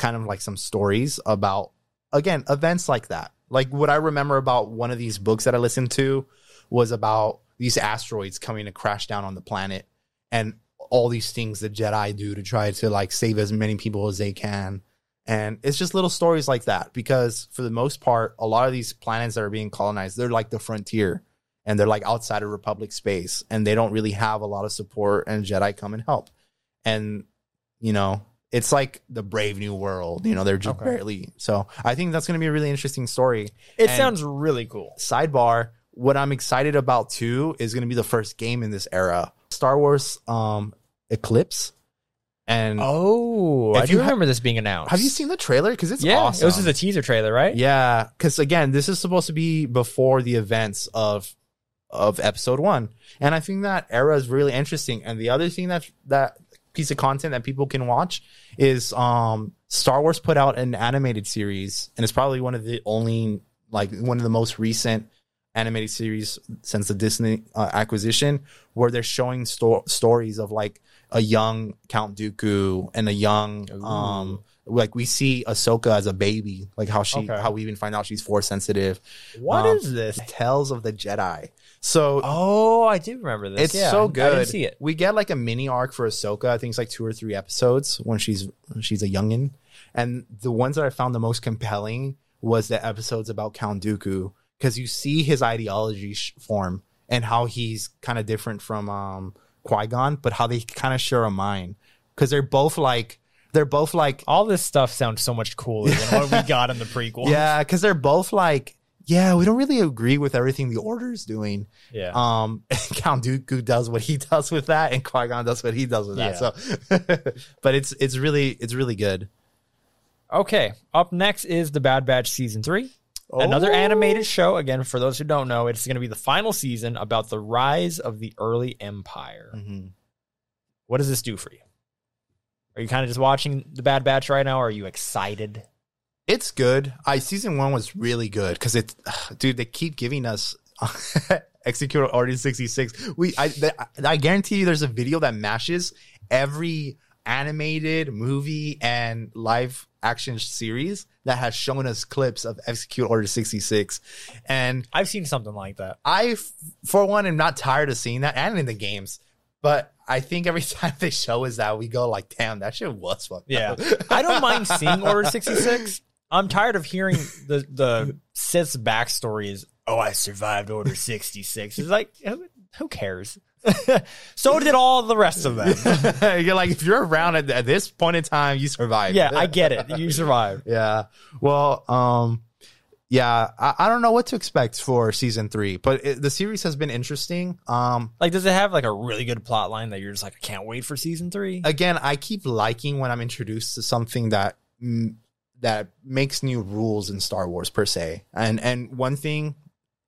Speaker 2: kind of like some stories about again events like that. Like what I remember about one of these books that I listened to was about these asteroids coming to crash down on the planet, and all these things the Jedi do to try to like save as many people as they can. And it's just little stories like that because for the most part, a lot of these planets that are being colonized, they're like the frontier and they're like outside of Republic space and they don't really have a lot of support and Jedi come and help. And, you know, it's like the brave new world, you know, they're just
Speaker 1: Okay.
Speaker 2: barely. So I think that's going to be a really interesting story.
Speaker 1: It
Speaker 2: And-
Speaker 1: sounds really cool.
Speaker 2: sidebar what i'm excited about too is going to be the first game in this era star wars um eclipse and
Speaker 1: Oh, I do
Speaker 2: you ha-
Speaker 1: remember this being announced.
Speaker 2: have you seen the trailer because it's
Speaker 1: yeah,
Speaker 2: awesome
Speaker 1: it was just a teaser trailer, right?
Speaker 2: yeah because again this is supposed to be before the events of of episode one and i think that era is really interesting and the other thing that that piece of content that people can watch is um star wars put out an animated series and it's probably one of the only like one of the most recent animated series since the disney uh, acquisition where they're showing sto- stories of like a young count dooku and a young um like we see Ahsoka as a baby, like how she,
Speaker 1: Okay.
Speaker 2: how we even find out she's force sensitive.
Speaker 1: What
Speaker 2: Um,
Speaker 1: is this?
Speaker 2: Tales of the Jedi. So
Speaker 1: Oh, I do remember this.
Speaker 2: it's
Speaker 1: Yeah,
Speaker 2: so
Speaker 1: I
Speaker 2: good.
Speaker 1: didn't see it.
Speaker 2: We get like a mini arc for Ahsoka. I think it's like two or three episodes when she's when she's a youngin. And the ones that I found the most compelling was the episodes about Count Dooku because you see his ideology sh- form and how he's kind of different from um, Qui Gon, but how they kind of share a mind because they're both like they're both like
Speaker 1: All this stuff sounds so much cooler than what we got in the prequel.
Speaker 2: yeah because they're both like yeah we don't really agree with everything the Order is doing.
Speaker 1: yeah.
Speaker 2: Um, Count Dooku does what he does with that, and Qui Gon does what he does with that. So, but it's it's really it's really good.
Speaker 1: Okay, up next is The Bad Batch season three. Another
Speaker 2: Oh.
Speaker 1: animated show. Again, for those who don't know, it's going to be the final season about the rise of the early empire.
Speaker 2: Mm-hmm.
Speaker 1: What does this do for you? Are you kind of just watching the Bad Batch right now? Or are you excited?
Speaker 2: It's good. I season one was really good because it, dude. They keep giving us Execute Order sixty six. We, I, th- I guarantee you, there's a video that mashes every animated movie and live action series that has shown us clips of Execute Order sixty six, and
Speaker 1: I've seen something like that.
Speaker 2: I, f- for one, am not tired of seeing that, and in the games. But I think every time they show us that, we go like, "Damn, that shit was fucked
Speaker 1: Yeah,
Speaker 2: up."
Speaker 1: I don't mind seeing Order sixty six. I'm tired of hearing the the Sith's backstory is, oh, I survived Order sixty six. It's like, who, cares? so did all the rest of them.
Speaker 2: you're like, if you're around at, at this point in time, you survived.
Speaker 1: yeah, I get it. You survived.
Speaker 2: Yeah. Well, um, yeah, I, I don't know what to expect for season three, but it, the series has been interesting. Um,
Speaker 1: Like, does it have like a really good plot line that you're just like, I can't wait for season three?
Speaker 2: again, I keep liking when I'm introduced to something that mm, that makes new rules in Star Wars per se. And and one thing,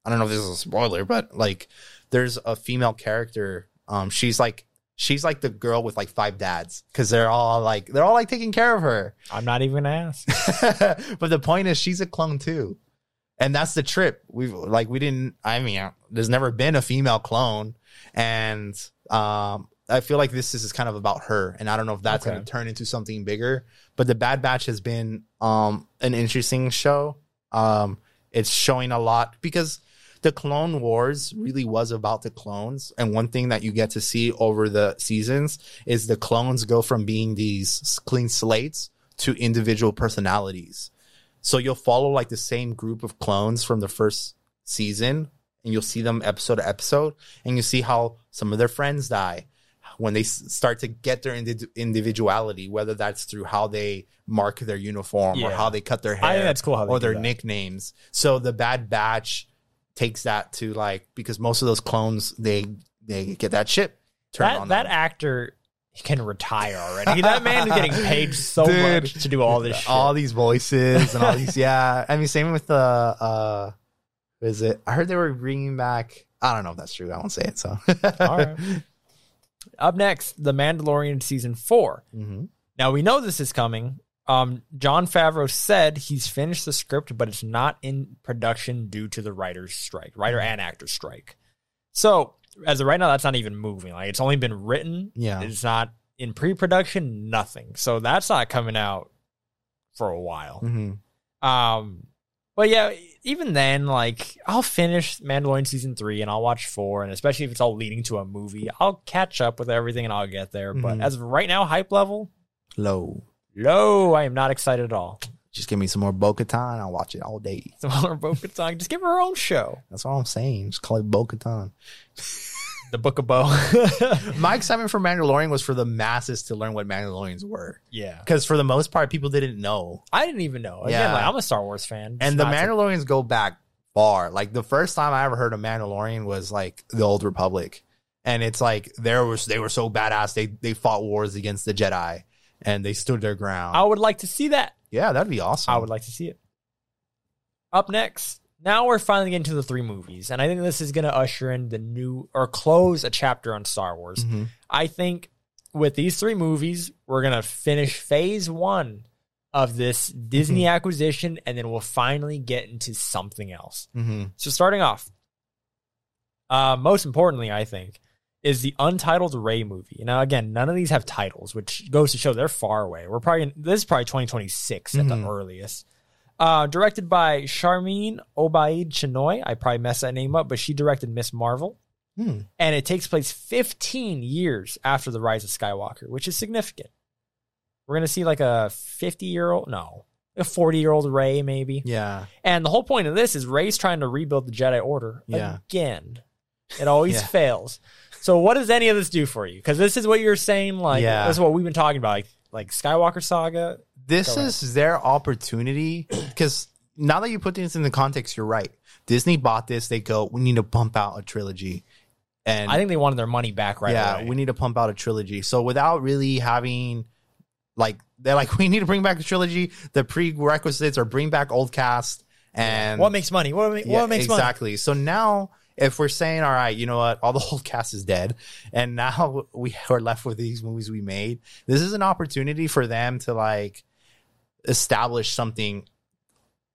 Speaker 2: I don't know if this is a spoiler, but like, there's a female character. Um, she's like she's like the girl with like five dads because they're all like they're all like taking care of her.
Speaker 1: I'm not even gonna ask.
Speaker 2: but the point is, she's a clone too, and that's the trip. We've like we didn't. I mean, there's never been a female clone, and um, I feel like this is kind of about her, and I don't know if that's
Speaker 1: Okay.
Speaker 2: going to turn into something bigger. But the Bad Batch has been um an interesting show. Um, it's showing a lot because the Clone Wars really was about the clones. And one thing that you get to see over the seasons is the clones go from being these clean slates to individual personalities. So you'll follow like the same group of clones from the first season and you'll see them episode to episode and you see how some of their friends die when they s- start to get their indi- individuality, whether that's through how they mark their uniform or how they cut their hair
Speaker 1: I think that's cool
Speaker 2: or their
Speaker 1: that.
Speaker 2: nicknames. So the Bad Batch takes that to like because most of those clones they they get that shit turned
Speaker 1: That
Speaker 2: on
Speaker 1: that actor can retire already. that man is getting paid so
Speaker 2: Dude.
Speaker 1: much to do all this shit.
Speaker 2: all these voices and all these yeah i mean same with the uh what is it i heard they were bringing back i don't know if that's true i won't say it so
Speaker 1: all right. Up next, The Mandalorian season four.
Speaker 2: Mhm.
Speaker 1: Now we know this is coming. Um, Jon Favreau said he's finished the script, but it's not in production due to the writer's strike, writer and actor strike. So as of right now, that's not even moving. Like it's only been written.
Speaker 2: Yeah.
Speaker 1: It's not in pre-production. Nothing. So that's not coming out for a while.
Speaker 2: Mhm.
Speaker 1: Um, but yeah, even then, like I'll finish Mandalorian season three and I'll watch four, and especially if it's all leading to a movie, I'll catch up with everything and I'll get there. But
Speaker 2: Mhm.
Speaker 1: as of right now, hype level
Speaker 2: low
Speaker 1: low. I am not excited at all.
Speaker 2: just give me some more bo-katan i'll watch it all day
Speaker 1: So more Bo-Katan, just give her her own show,
Speaker 2: that's all i'm saying just call it bo-katan
Speaker 1: the Book of Bo.
Speaker 2: my excitement for mandalorian was for the masses to learn what mandalorians were
Speaker 1: yeah,
Speaker 2: because for the most part people didn't know
Speaker 1: I didn't even know. Again,
Speaker 2: Yeah.
Speaker 1: like I'm a Star Wars fan,
Speaker 2: and the
Speaker 1: not to-
Speaker 2: Mandalorians go back far. Like the first time I ever heard of Mandalorian was like the Old Republic, and it's like there was they were so badass they they fought wars against the Jedi and they stood their ground.
Speaker 1: I would like to see that.
Speaker 2: yeah, that'd be awesome.
Speaker 1: I would like to see it. Up next, now we're finally getting to the three movies, and I think this is going to usher in the new or close a chapter on Star Wars.
Speaker 2: Mhm.
Speaker 1: I think with these three movies, we're going to finish phase one of this Disney acquisition, and then we'll finally get into something else.
Speaker 2: Mhm.
Speaker 1: So, starting off, uh, most importantly, I think, is the untitled Rey movie. Now, again, none of these have titles, which goes to show they're far away. We're probably this is probably 2026 at the
Speaker 2: Mhm.
Speaker 1: earliest. Uh, directed by Sharmeen Obaid Chinoy. I probably messed that name up, but she directed Ms. Marvel.
Speaker 2: Hmm.
Speaker 1: And it takes place 15 years after the rise of Skywalker, which is significant. We're going to see like a 50 year old, no, a 40 year old Rey, maybe.
Speaker 2: Yeah,
Speaker 1: And the whole point of this is Rey's trying to rebuild the Jedi Order
Speaker 2: Yeah.
Speaker 1: again. It always
Speaker 2: Yeah.
Speaker 1: fails. So what does any of this do for you? Because this is what you're saying. Like
Speaker 2: Yeah.
Speaker 1: this is what we've been talking about. Like, like Skywalker Saga.
Speaker 2: This
Speaker 1: Go ahead.
Speaker 2: is their opportunity because now that you put things in the context, you're right. Disney bought this. They go, we need to pump out a trilogy, and
Speaker 1: I think they wanted their money back right
Speaker 2: yeah,
Speaker 1: away.
Speaker 2: we need to pump out a trilogy. So without really having like they're like we need to bring back the trilogy. The prerequisites are bring back old cast and
Speaker 1: what makes money? What, ma-
Speaker 2: yeah,
Speaker 1: what makes money?
Speaker 2: exactly. So now if we're saying, all right, you know what, all the whole cast is dead, and now we are left with these movies we made, this is an opportunity for them to like establish something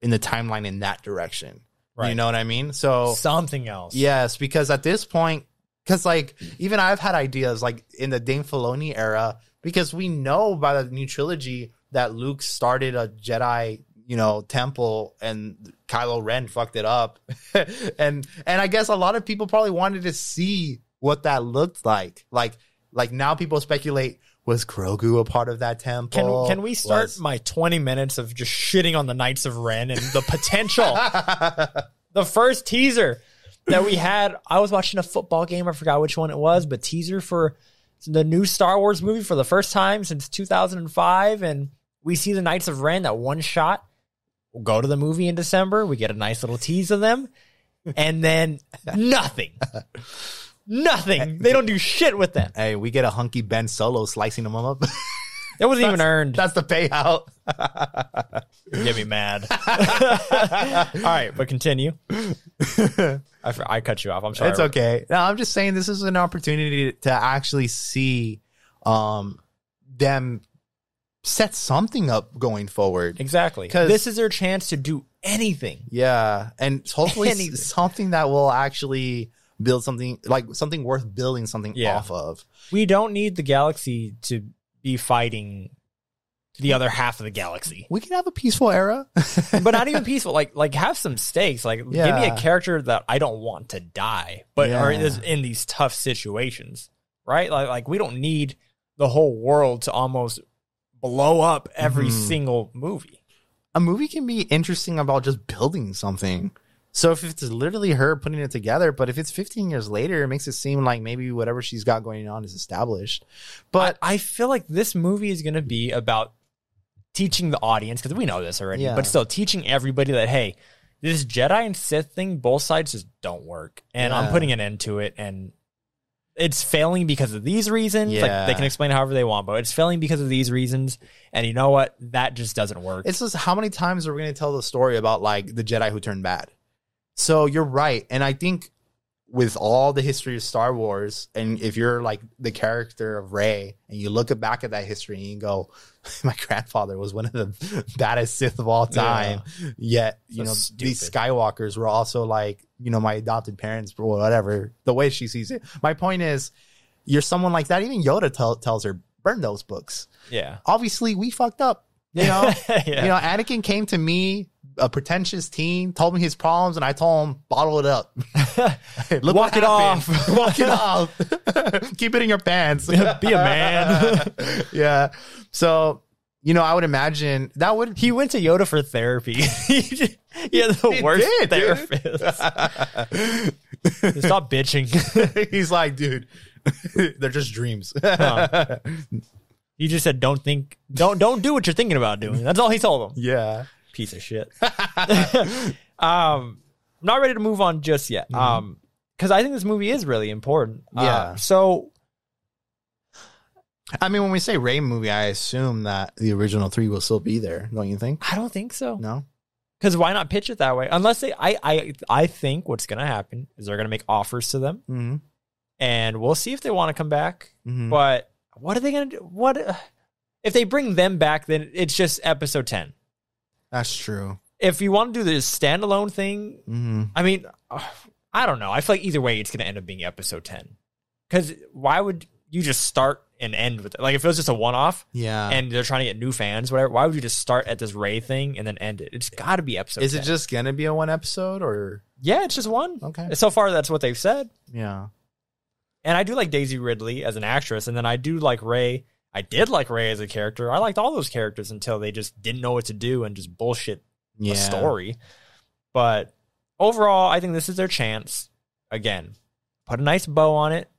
Speaker 2: in the timeline in that direction.
Speaker 1: Right.
Speaker 2: You know what I mean? So
Speaker 1: Something else.
Speaker 2: Yes, because at this point, because like even I've had ideas like in the Dave Filoni era, because we know by the new trilogy that Luke started a Jedi, you know, temple and Kylo Ren fucked it up, and and I guess a lot of people probably wanted to see what that looked like. Like like now people speculate was Grogu a part of that temple?
Speaker 1: Can can we start
Speaker 2: Was-
Speaker 1: my 20 minutes of just shitting on the Knights of Ren and the potential? the first teaser that we had, I was watching a football game. I forgot which one it was, but teaser for the new Star Wars movie for the first time since 2005, and we see the Knights of Ren that one shot. We'll go to the movie in December. We get a nice little tease of them, and then nothing, nothing. They don't do shit with them.
Speaker 2: Hey, we get a hunky Ben Solo slicing them up.
Speaker 1: It wasn't even earned.
Speaker 2: That's the payout.
Speaker 1: Get me mad. All right, but continue. I, I cut you off. I'm sorry.
Speaker 2: It's okay. No, I'm just saying this is an opportunity to actually see um them set something up going forward.
Speaker 1: Exactly.
Speaker 2: 'Cause-
Speaker 1: This is their chance to do anything.
Speaker 2: Yeah, and hopefully
Speaker 1: Anything.
Speaker 2: something that will actually build something like something worth building something
Speaker 1: Yeah.
Speaker 2: off of.
Speaker 1: We don't need the galaxy to be fighting the other half of the galaxy.
Speaker 2: We can have a peaceful era.
Speaker 1: But not even peaceful. Like like have some stakes. Like give me
Speaker 2: Yeah.
Speaker 1: a character that I don't want to die, but are
Speaker 2: Yeah.
Speaker 1: is in these tough situations. Right? Like like we don't need the whole world to almost blow up every
Speaker 2: Mhm.
Speaker 1: single movie.
Speaker 2: a movie can be interesting about just building something. So if it's literally her putting it together, but if it's 15 years later, it makes it seem like maybe whatever she's got going on is established. But
Speaker 1: I, I feel like this movie is going to be about teaching the audience because we know this already,
Speaker 2: Yeah.
Speaker 1: but still teaching everybody that hey, this Jedi and Sith thing, both sides just don't work, and I'm putting an end to it, and it's failing because of these reasons. Like they can explain however they want, but it's failing because of these reasons, and you know what? That just doesn't work.
Speaker 2: it's just how many times are we going to tell the story about like the Jedi who turned bad? So you're right. And I think with all the history of Star Wars, and if you're like the character of Rey and you look back at that history and you go, my grandfather was one of the baddest Sith of all time. Yet, you know, these. Skywalkers were also like, you know, my adopted parents or whatever, the way she sees it. My point is, you're someone like that. Even Yoda tell, tells her, burn those books.
Speaker 1: yeah,
Speaker 2: Obviously, we fucked up. You know,
Speaker 1: yeah.
Speaker 2: you know, Anakin came to me, a pretentious teen, told me his problems, and I told him, bottle it up. Look
Speaker 1: Walk it off.
Speaker 2: Walk it off. Keep it in your pants.
Speaker 1: Be a man.
Speaker 2: yeah. So, you know, I would imagine that would
Speaker 1: he went to Yoda for therapy. yeah, the
Speaker 2: He
Speaker 1: worst
Speaker 2: did,
Speaker 1: therapist. Stop bitching.
Speaker 2: He's like, dude, they're just dreams.
Speaker 1: He just said, "Don't think, don't don't do what you're thinking about doing." That's all he told them.
Speaker 2: yeah.
Speaker 1: Piece of shit. um, I'm not ready to move on just yet. Um, because I think this movie is really important. Uh,
Speaker 2: Yeah.
Speaker 1: so
Speaker 2: I mean, when we say Rey movie, I assume that the original three will still be there, don't you think?
Speaker 1: I don't think so.
Speaker 2: No.
Speaker 1: Because why not pitch it that way? Unless they, I, I, I think what's gonna happen is they're gonna make offers to them,
Speaker 2: Mm-hmm.
Speaker 1: and we'll see if they want to come back.
Speaker 2: Mm-hmm.
Speaker 1: But what are they gonna do? What uh, if they bring them back? Then it's just episode ten.
Speaker 2: That's true.
Speaker 1: If you want to do this standalone thing,
Speaker 2: Mm-hmm.
Speaker 1: I mean, I don't know. I feel like either way, it's going to end up being episode 10. Because why would you just start and end with it? Like, if it was just a one off
Speaker 2: Yeah.
Speaker 1: and they're trying to get new fans, whatever, why would you just start at this Rey thing and then end it? It's got to be episode
Speaker 2: Is it just gonna be a one episode or
Speaker 1: Yeah, it's just one.
Speaker 2: Okay.
Speaker 1: So far, that's what they've said.
Speaker 2: yeah?
Speaker 1: And I do like Daisy Ridley as an actress. And then I do like Rey. I did like Rey as a character. I liked all those characters until they just didn't know what to do and just bullshit
Speaker 2: Yeah.
Speaker 1: a story. But overall, I think this is their chance. Again, put a nice bow on it.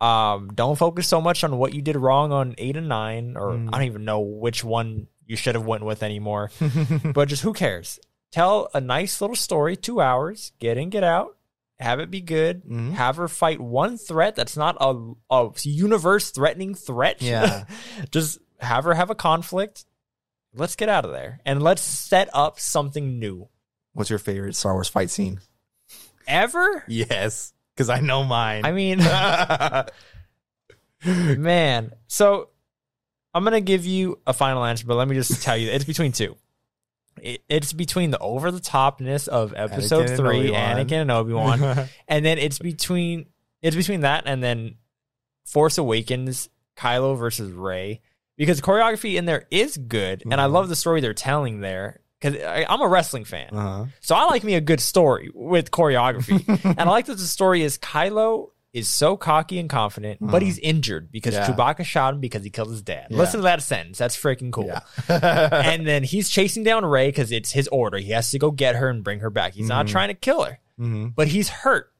Speaker 1: Um, don't focus so much on what you did wrong on eight and nine, or
Speaker 2: Mm.
Speaker 1: I don't even know which one you should have went with anymore. but just who cares? Tell a nice little story, two hours, get in, get out, have it be good.
Speaker 2: Mhm.
Speaker 1: Have her fight one threat that's not a, a universe threatening threat.
Speaker 2: Yeah.
Speaker 1: just have her have a conflict. Let's get out of there and let's set up something new.
Speaker 2: What's your favorite Star Wars fight scene?
Speaker 1: ever?
Speaker 2: Yes, because I know mine.
Speaker 1: I mean, man. So I'm gonna give you a final answer, but let me just tell you, it's between two. It, it's between the over the topness of episode
Speaker 2: Anakin and
Speaker 1: three,
Speaker 2: Obi-Wan.
Speaker 1: Anakin and Obi Wan, and then it's between it's between that and then Force Awakens, Kylo versus Rey, because choreography in there is good, and I
Speaker 2: Mhm.
Speaker 1: love the story they're telling there. Because I'm a wrestling fan,
Speaker 2: uh-huh.
Speaker 1: so I like me a good story with choreography. and I like that the story is Kylo is so cocky and confident, but he's injured because
Speaker 2: Yeah.
Speaker 1: Chewbacca shot him because he killed his dad.
Speaker 2: Yeah.
Speaker 1: Listen to that sentence. That's freaking cool.
Speaker 2: Yeah.
Speaker 1: and then he's chasing down Rey because it's his order. He has to go get her and bring her back. He's not
Speaker 2: Mhm.
Speaker 1: trying to kill her,
Speaker 2: Mhm.
Speaker 1: but he's hurt.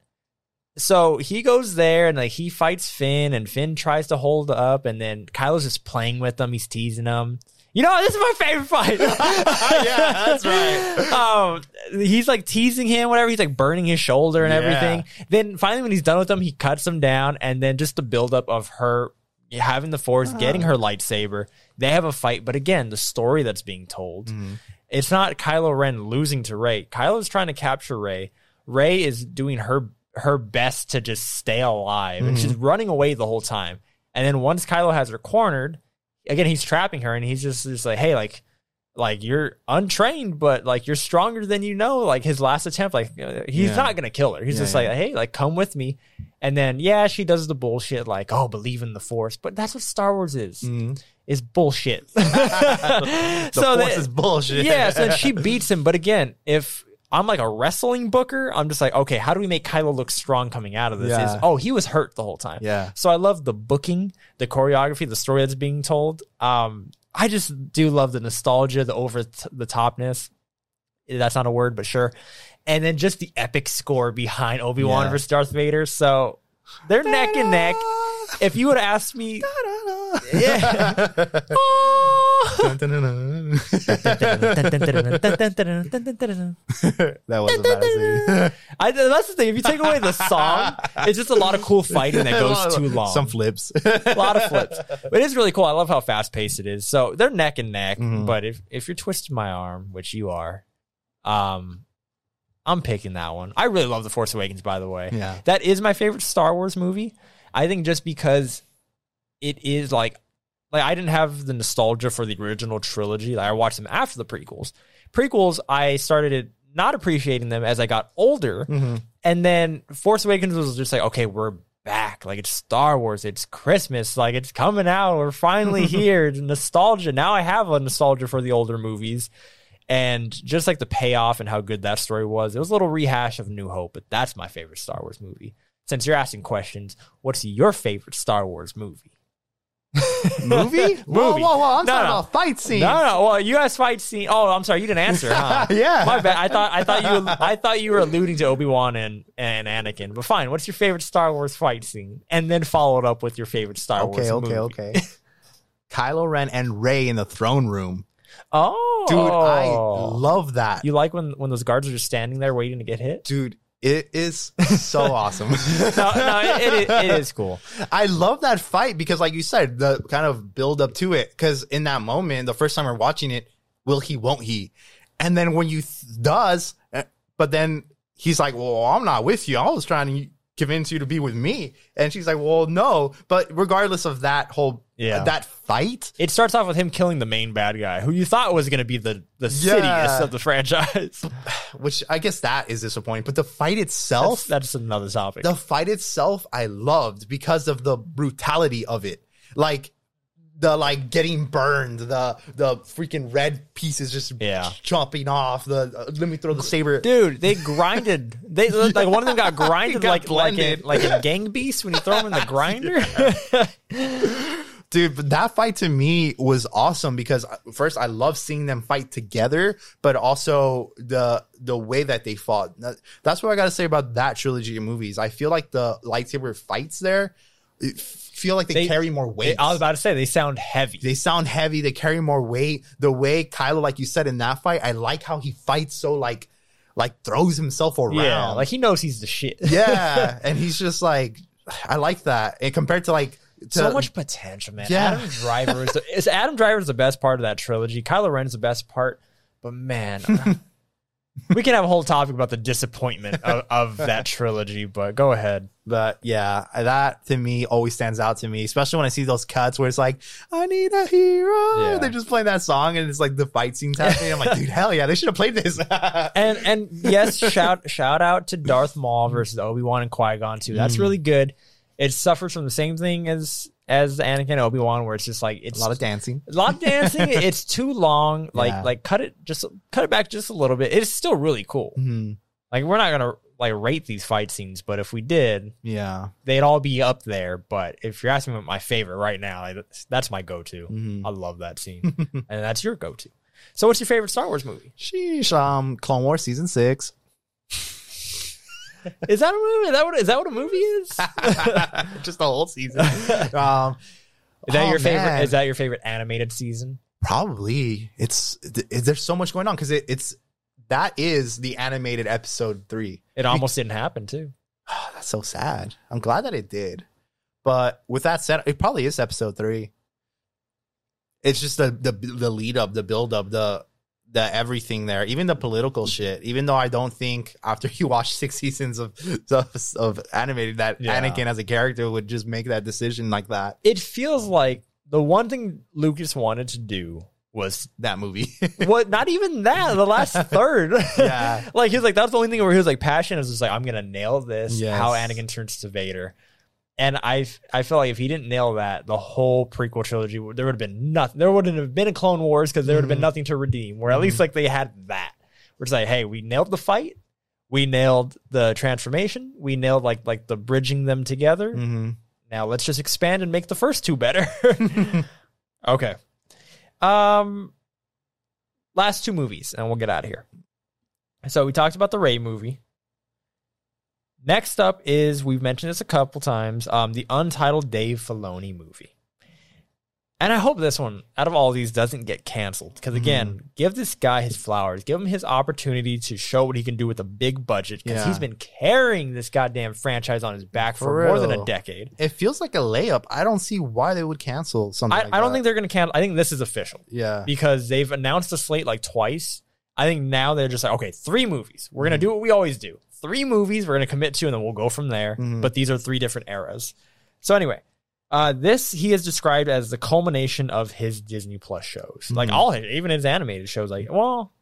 Speaker 1: So he goes there and like he fights Finn, and Finn tries to hold up, and then Kylo's just playing with him. He's teasing him. You know, this is my favorite fight.
Speaker 2: Yeah, that's right.
Speaker 1: Um, he's like teasing him, whatever. He's like burning his shoulder and
Speaker 2: Yeah.
Speaker 1: everything. Then finally, when he's done with him, he cuts him down, and then just the buildup of her having the force, uh-huh. getting her lightsaber. They have a fight, but again, the story that's being told. Mm-hmm. It's not Kylo Ren losing to Rey. Kylo's trying to capture Rey. Rey is doing her her best to just stay alive, and mm-hmm. she's running away the whole time. And then once Kylo has her cornered, again he's trapping her, and he's just just like, hey, like, like you're untrained, but like you're stronger than you know. Like his last attempt, like he's
Speaker 2: Yeah.
Speaker 1: not gonna kill her. He's
Speaker 2: Yeah,
Speaker 1: just
Speaker 2: yeah.
Speaker 1: like, hey, like come with me. And then yeah, she does the bullshit like, oh, believe in the Force, but that's what Star Wars is.
Speaker 2: Mhm.
Speaker 1: Is bullshit.
Speaker 2: The
Speaker 1: so
Speaker 2: force
Speaker 1: that-
Speaker 2: is bullshit.
Speaker 1: yeah, so she beats him. But again, if I'm like a wrestling booker, I'm just like, okay, how do we make Kylo look strong coming out of this?
Speaker 2: Yeah.
Speaker 1: Is oh, he was hurt the whole time.
Speaker 2: Yeah.
Speaker 1: So I love the booking, the choreography, the story that's being told. Um, I just do love the nostalgia, the over t- the topness. That's not a word, but sure. And then just the epic score behind Obi Wan
Speaker 2: Yeah.
Speaker 1: versus Darth Vader. So they're neck and neck. If you would asked me, yeah.
Speaker 2: Dun, that was embarrassing.
Speaker 1: I, that's the thing. If you take away the song, it's just a lot of cool fighting that goes too long.
Speaker 2: Some flips.
Speaker 1: a lot of flips. But it is really cool. I love how fast paced it is. So they're neck and neck.
Speaker 2: Mhm.
Speaker 1: But if if you're twisting my arm, which you are, um, I'm picking that one. I really love The Force Awakens, by the way.
Speaker 2: Yeah.
Speaker 1: That is my favorite Star Wars movie. I think just because it is like like I didn't have the nostalgia for the original trilogy. Like I watched them after the prequels. Prequels, I started not appreciating them as I got older.
Speaker 2: Mhm.
Speaker 1: And then Force Awakens was just like, okay, we're back. Like it's Star Wars. It's Christmas. Like it's coming out. We're finally here. nostalgia. Now I have a nostalgia for the older movies. And just like the payoff and how good that story was, it was a little rehash of New Hope, but that's my favorite Star Wars movie. Since you're asking questions, what's your favorite Star Wars movie?
Speaker 2: Movie? Whoa,
Speaker 1: Movie.
Speaker 2: whoa, whoa. I'm
Speaker 1: No,
Speaker 2: talking
Speaker 1: no.
Speaker 2: about fight scenes.
Speaker 1: No, no. Well, guys fight scene. Oh, I'm sorry. You didn't answer, huh?
Speaker 2: Yeah.
Speaker 1: My bad. I thought I thought you I thought you were alluding to Obi Wan and and Anakin. But fine. What's your favorite Star Wars fight scene? And then follow it up with your favorite Star
Speaker 2: Okay,
Speaker 1: Wars
Speaker 2: okay,
Speaker 1: movie.
Speaker 2: okay. Kylo Ren and Rey in the throne room.
Speaker 1: Oh,
Speaker 2: Dude, I love that.
Speaker 1: You like when when those guards are just standing there waiting to get hit?
Speaker 2: Dude, it is so awesome.
Speaker 1: No, no, it, it, it is cool.
Speaker 2: I love that fight because, like you said, the kind of build up to it. Because in that moment, the first time we're watching it, will he, won't he? And then when you th- does, uh, but then he's like, "Well, I'm not with you. I was trying to convince you to be with me." And she's like, "Well, no." But regardless of that whole,
Speaker 1: Yeah.
Speaker 2: that fight,
Speaker 1: It starts off with him killing the main bad guy, who you thought was going to be the the
Speaker 2: Yeah.
Speaker 1: of the franchise.
Speaker 2: which I guess that is disappointing. But the fight
Speaker 1: That's,
Speaker 2: itself,
Speaker 1: that's another topic.
Speaker 2: the fight itself I loved because of the brutality of it. Like the like getting burned, the the freaking red pieces just
Speaker 1: Yeah.
Speaker 2: chopping off. The uh, let me throw the saber.
Speaker 1: Dude, they grinded. They like one of them got grinded
Speaker 2: got
Speaker 1: like like in,
Speaker 2: blended.
Speaker 1: like in Gang Beast when you throw them in the grinder.
Speaker 2: Dude, but that fight to me was awesome because uh, first I love seeing them fight together, but also the the way that they fought. That's what I got to say about that trilogy of movies. I feel like the lightsaber fights there feel like they,
Speaker 1: They-
Speaker 2: carry more weight.
Speaker 1: I was about to say they sound heavy.
Speaker 2: they sound heavy they carry more weight the way kylo like you said in that fight i like how he fights so like like throws himself around
Speaker 1: yeah, like he knows he's the shit.
Speaker 2: yeah and he's just like i like that and compared to like to,
Speaker 1: so much potential, man.
Speaker 2: Yeah.
Speaker 1: Adam Driver is, the, is Adam Driver is the best part of that trilogy. Kylo Ren is the best part, but man, we can have a whole topic about the disappointment of, of that trilogy, but go ahead.
Speaker 2: But yeah, that to me always stands out to me, especially when I see those cuts where it's like, I need a hero.
Speaker 1: Yeah.
Speaker 2: They're just playing that song and it's like the fight scenes happening. I'm like, dude, hell yeah, they should have played this.
Speaker 1: And and yes, shout shout out to Darth Maul versus Obi Wan and Qui Gon too. That's mm. really good. It suffers from the same thing as as Anakin Obi Wan, where it's just like it's
Speaker 2: a lot of dancing.
Speaker 1: a lot of dancing. it's too long. Like
Speaker 2: Yeah.
Speaker 1: like cut it just cut it back just a little bit. It's still really cool.
Speaker 2: Mhm.
Speaker 1: Like we're not gonna like rate these fight scenes, but if we did,
Speaker 2: Yeah.
Speaker 1: they'd all be up there. But if you're asking me my favorite right now, like, that's, my go-to.
Speaker 2: Mhm.
Speaker 1: I love that scene, and that's your go-to. So, what's your favorite Star Wars movie?
Speaker 2: Sheesh. Um, Clone Wars season six.
Speaker 1: Is that a movie? Is that what is that what a movie is? is
Speaker 2: just the whole season. um,
Speaker 1: that
Speaker 2: oh,
Speaker 1: your favorite?
Speaker 2: man.
Speaker 1: Is that your favorite animated season?
Speaker 2: Probably. It's th- there's so much going on because it, it's that is the animated episode three.
Speaker 1: It almost didn't happen too.
Speaker 2: That's so sad. I'm glad that it did. But with that said, it probably is episode three. It's just the the the lead up, the build up, the the everything there, even the political shit. Even though I don't think after you watch six seasons of of, of animated that
Speaker 1: Yeah.
Speaker 2: Anakin as a character would just make that decision like that.
Speaker 1: It feels like the one thing Lucas wanted to do was
Speaker 2: That movie.
Speaker 1: what? Not even that. The last third.
Speaker 2: Yeah.
Speaker 1: like he was like that's the only thing where he was like passionate. Was just like I'm gonna nail this.
Speaker 2: Yes.
Speaker 1: How Anakin turns to Vader. And I I feel like if he didn't nail that, the whole prequel trilogy there would have been nothing. There wouldn't have been a Clone Wars because there would have been nothing to redeem. Where at least like they had that. Where it's like, hey, we nailed the fight, we nailed the transformation, we nailed like like the bridging them together.
Speaker 2: hmm
Speaker 1: Now let's just expand and make the first two better. okay. Um last two movies and we'll get out of here. So we talked about the Rey movie. Next up is we've mentioned this a couple times, um the untitled Dave Filoni movie. And I hope this one, out of all these, doesn't get canceled. Because again, give this guy his flowers. Give him his opportunity to show what he can do with a big budget. Because
Speaker 2: Yeah.
Speaker 1: he's been carrying this goddamn franchise on his back for,
Speaker 2: For
Speaker 1: more than a decade.
Speaker 2: It feels like a layup. I don't see why they would cancel something.
Speaker 1: I,
Speaker 2: like
Speaker 1: I don't
Speaker 2: that.
Speaker 1: think they're going to cancel. I think this is official
Speaker 2: Yeah.
Speaker 1: because they've announced the slate like twice. I think now they're just like, okay, three movies. We're going to do what we always do. Three movies we're going to commit to, and then we'll go from there.
Speaker 2: Mhm.
Speaker 1: But these are three different eras. So anyway, uh, this he is described as the culmination of his Disney Plus shows, like
Speaker 2: Mhm.
Speaker 1: all his, even his animated shows. Like, well,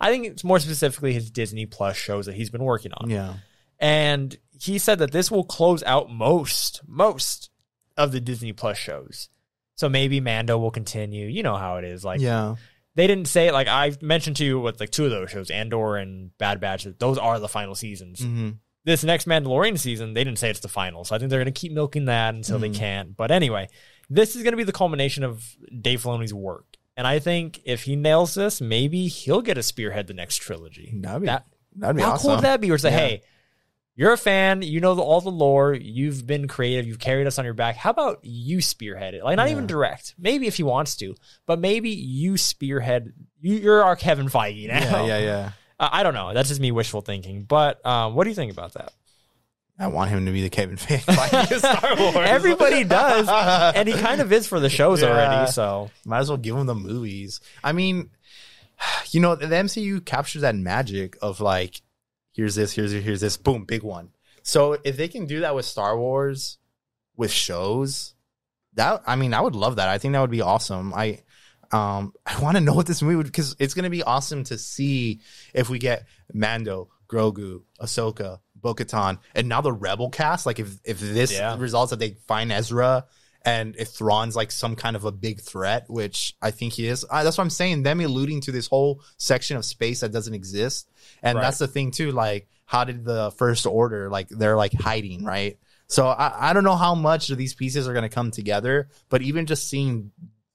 Speaker 1: I think it's more specifically his Disney Plus shows that he's been working on.
Speaker 2: Yeah.
Speaker 1: And he said that this will close out most, most of the Disney Plus shows. So maybe Mando will continue. You know how it is. Like
Speaker 2: yeah.
Speaker 1: They didn't say it. Like I mentioned to you with like two of those shows, Andor and Bad Batch. Those are the final seasons.
Speaker 2: hmm
Speaker 1: This next Mandalorian season, they didn't say it's the final. So I think they're going to keep milking that until they
Speaker 2: Mhm.
Speaker 1: can. But anyway, this is going to be the culmination of Dave Filoni's work. And I think if he nails this, maybe he'll get a spearhead the next trilogy.
Speaker 2: That'd be,
Speaker 1: That-
Speaker 2: that'd be
Speaker 1: how
Speaker 2: awesome.
Speaker 1: cool would that be? It's like,
Speaker 2: Yeah.
Speaker 1: hey, you're a fan, you know the, all the lore, you've been creative, you've carried us on your back. How about you spearhead it? Like, not even direct. Maybe if he wants to, but maybe you spearhead. You, you're our Kevin Feige now.
Speaker 2: Yeah, yeah, yeah.
Speaker 1: Uh, I don't know. That's just me wishful thinking. But um, what do you think about that?
Speaker 2: I want him to be the Kevin Feige of Star Wars.
Speaker 1: Everybody does, and he kind of is for the shows
Speaker 2: Yeah.
Speaker 1: already. So
Speaker 2: Might as well give him the movies. I mean, you know, the MCU captures that magic of like, here's this, here's this, here's this, boom, big one. So if they can do that with Star Wars, with shows, that I mean, I would love that. I think that would be awesome. I um I want to know what this movie would because it's gonna be awesome to see if we get Mando, Grogu, Ahsoka, Bo-Katan, and now the Rebel cast. Like if if this
Speaker 1: Yeah.
Speaker 2: results that they find Ezra and if Thrawn's like some kind of a big threat, which I think he is. Uh, that's what I'm saying. Them alluding to this whole section of space that doesn't exist, and
Speaker 1: Right.
Speaker 2: that's the thing too. Like, how did the First Order like they're like hiding, right? So I, I don't know how much of these pieces are going to come together, but even just seeing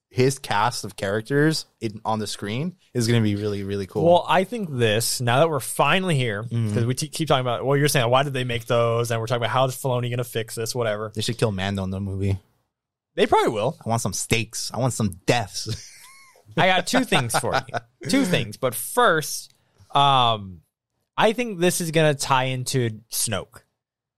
Speaker 2: his cast of characters in, on the screen is going to be really really cool.
Speaker 1: Well, I think this now that we're finally here because
Speaker 2: Mm-hmm.
Speaker 1: we t- keep talking about. Well, you're saying why did they make those, and we're talking about how is Filoni going to fix this, whatever.
Speaker 2: they should kill Mando in the movie.
Speaker 1: They probably will.
Speaker 2: I want some stakes. I want some deaths.
Speaker 1: I got two things for you. Two things, but first, um, I think this is going to tie into Snoke.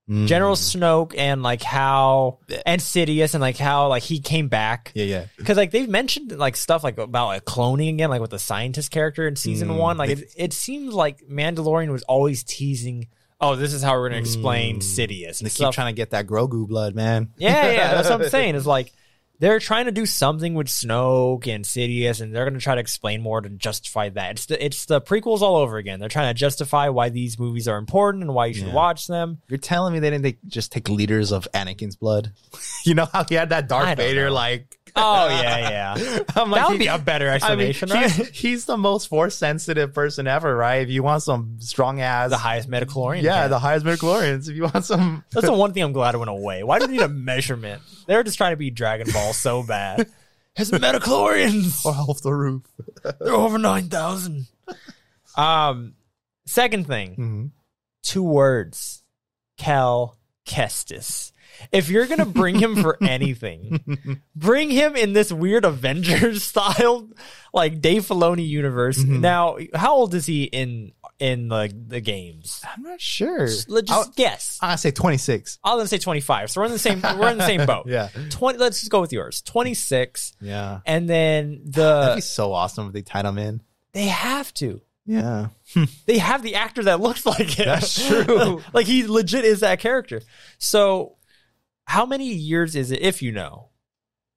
Speaker 2: Mm.
Speaker 1: General Snoke and like how and Sidious and like how like he came back.
Speaker 2: Yeah, yeah.
Speaker 1: Because like they've mentioned like stuff like about like cloning again, like with the scientist character in season
Speaker 2: Mm,
Speaker 1: one. Like it, it seems like Mandalorian was always teasing. Oh, this is how we're gonna explain mm.
Speaker 2: Sidious.
Speaker 1: And They
Speaker 2: keep
Speaker 1: stuff.
Speaker 2: trying to get that Grogu blood, man.
Speaker 1: Yeah, yeah, that's what I'm saying. Is like they're trying to do something with Snoke and Sidious, and they're going to try to explain more to justify that. It's the it's the prequels all over again. They're trying to justify why these movies are important and why you should
Speaker 2: Yeah.
Speaker 1: watch them.
Speaker 2: You're telling me they didn't take, just take liters of Anakin's blood? you know how he had that
Speaker 1: I
Speaker 2: Darth
Speaker 1: don't
Speaker 2: Vader
Speaker 1: know.
Speaker 2: like.
Speaker 1: Oh yeah, yeah.
Speaker 2: I'm
Speaker 1: that would
Speaker 2: he-
Speaker 1: be a better
Speaker 2: I mean,
Speaker 1: explanation,
Speaker 2: he's,
Speaker 1: right?
Speaker 2: he's the most force sensitive person ever, right? If you want some strong ass,
Speaker 1: The highest midichlorian.
Speaker 2: yeah, the highest midichlorians. If you want some,
Speaker 1: That's the one thing I'm glad it went away. Why do you need a measurement? They're just trying to be Dragon Ball so bad. His midichlorians.
Speaker 2: off the roof.
Speaker 1: They're over nine thousand. Um, second thing,
Speaker 2: Mhm.
Speaker 1: two words: Cal Kestis. If you're gonna bring him for anything, bring him in this weird Avengers style, like Dave Filoni universe.
Speaker 2: Mhm.
Speaker 1: Now, how old is he in in the the games?
Speaker 2: I'm not sure.
Speaker 1: Let's
Speaker 2: I'll,
Speaker 1: just guess.
Speaker 2: I'll say 26.
Speaker 1: I'll then say 25. So we're in the same we're in the same boat.
Speaker 2: Yeah,
Speaker 1: 20 let's just go with yours. 26
Speaker 2: yeah.
Speaker 1: and then
Speaker 2: That'd
Speaker 1: the
Speaker 2: be so awesome if they tied him in.
Speaker 1: they have to.
Speaker 2: Yeah,
Speaker 1: They have the actor that looks like him.
Speaker 2: That's true.
Speaker 1: like he legit is that character. So how many years is it if you know?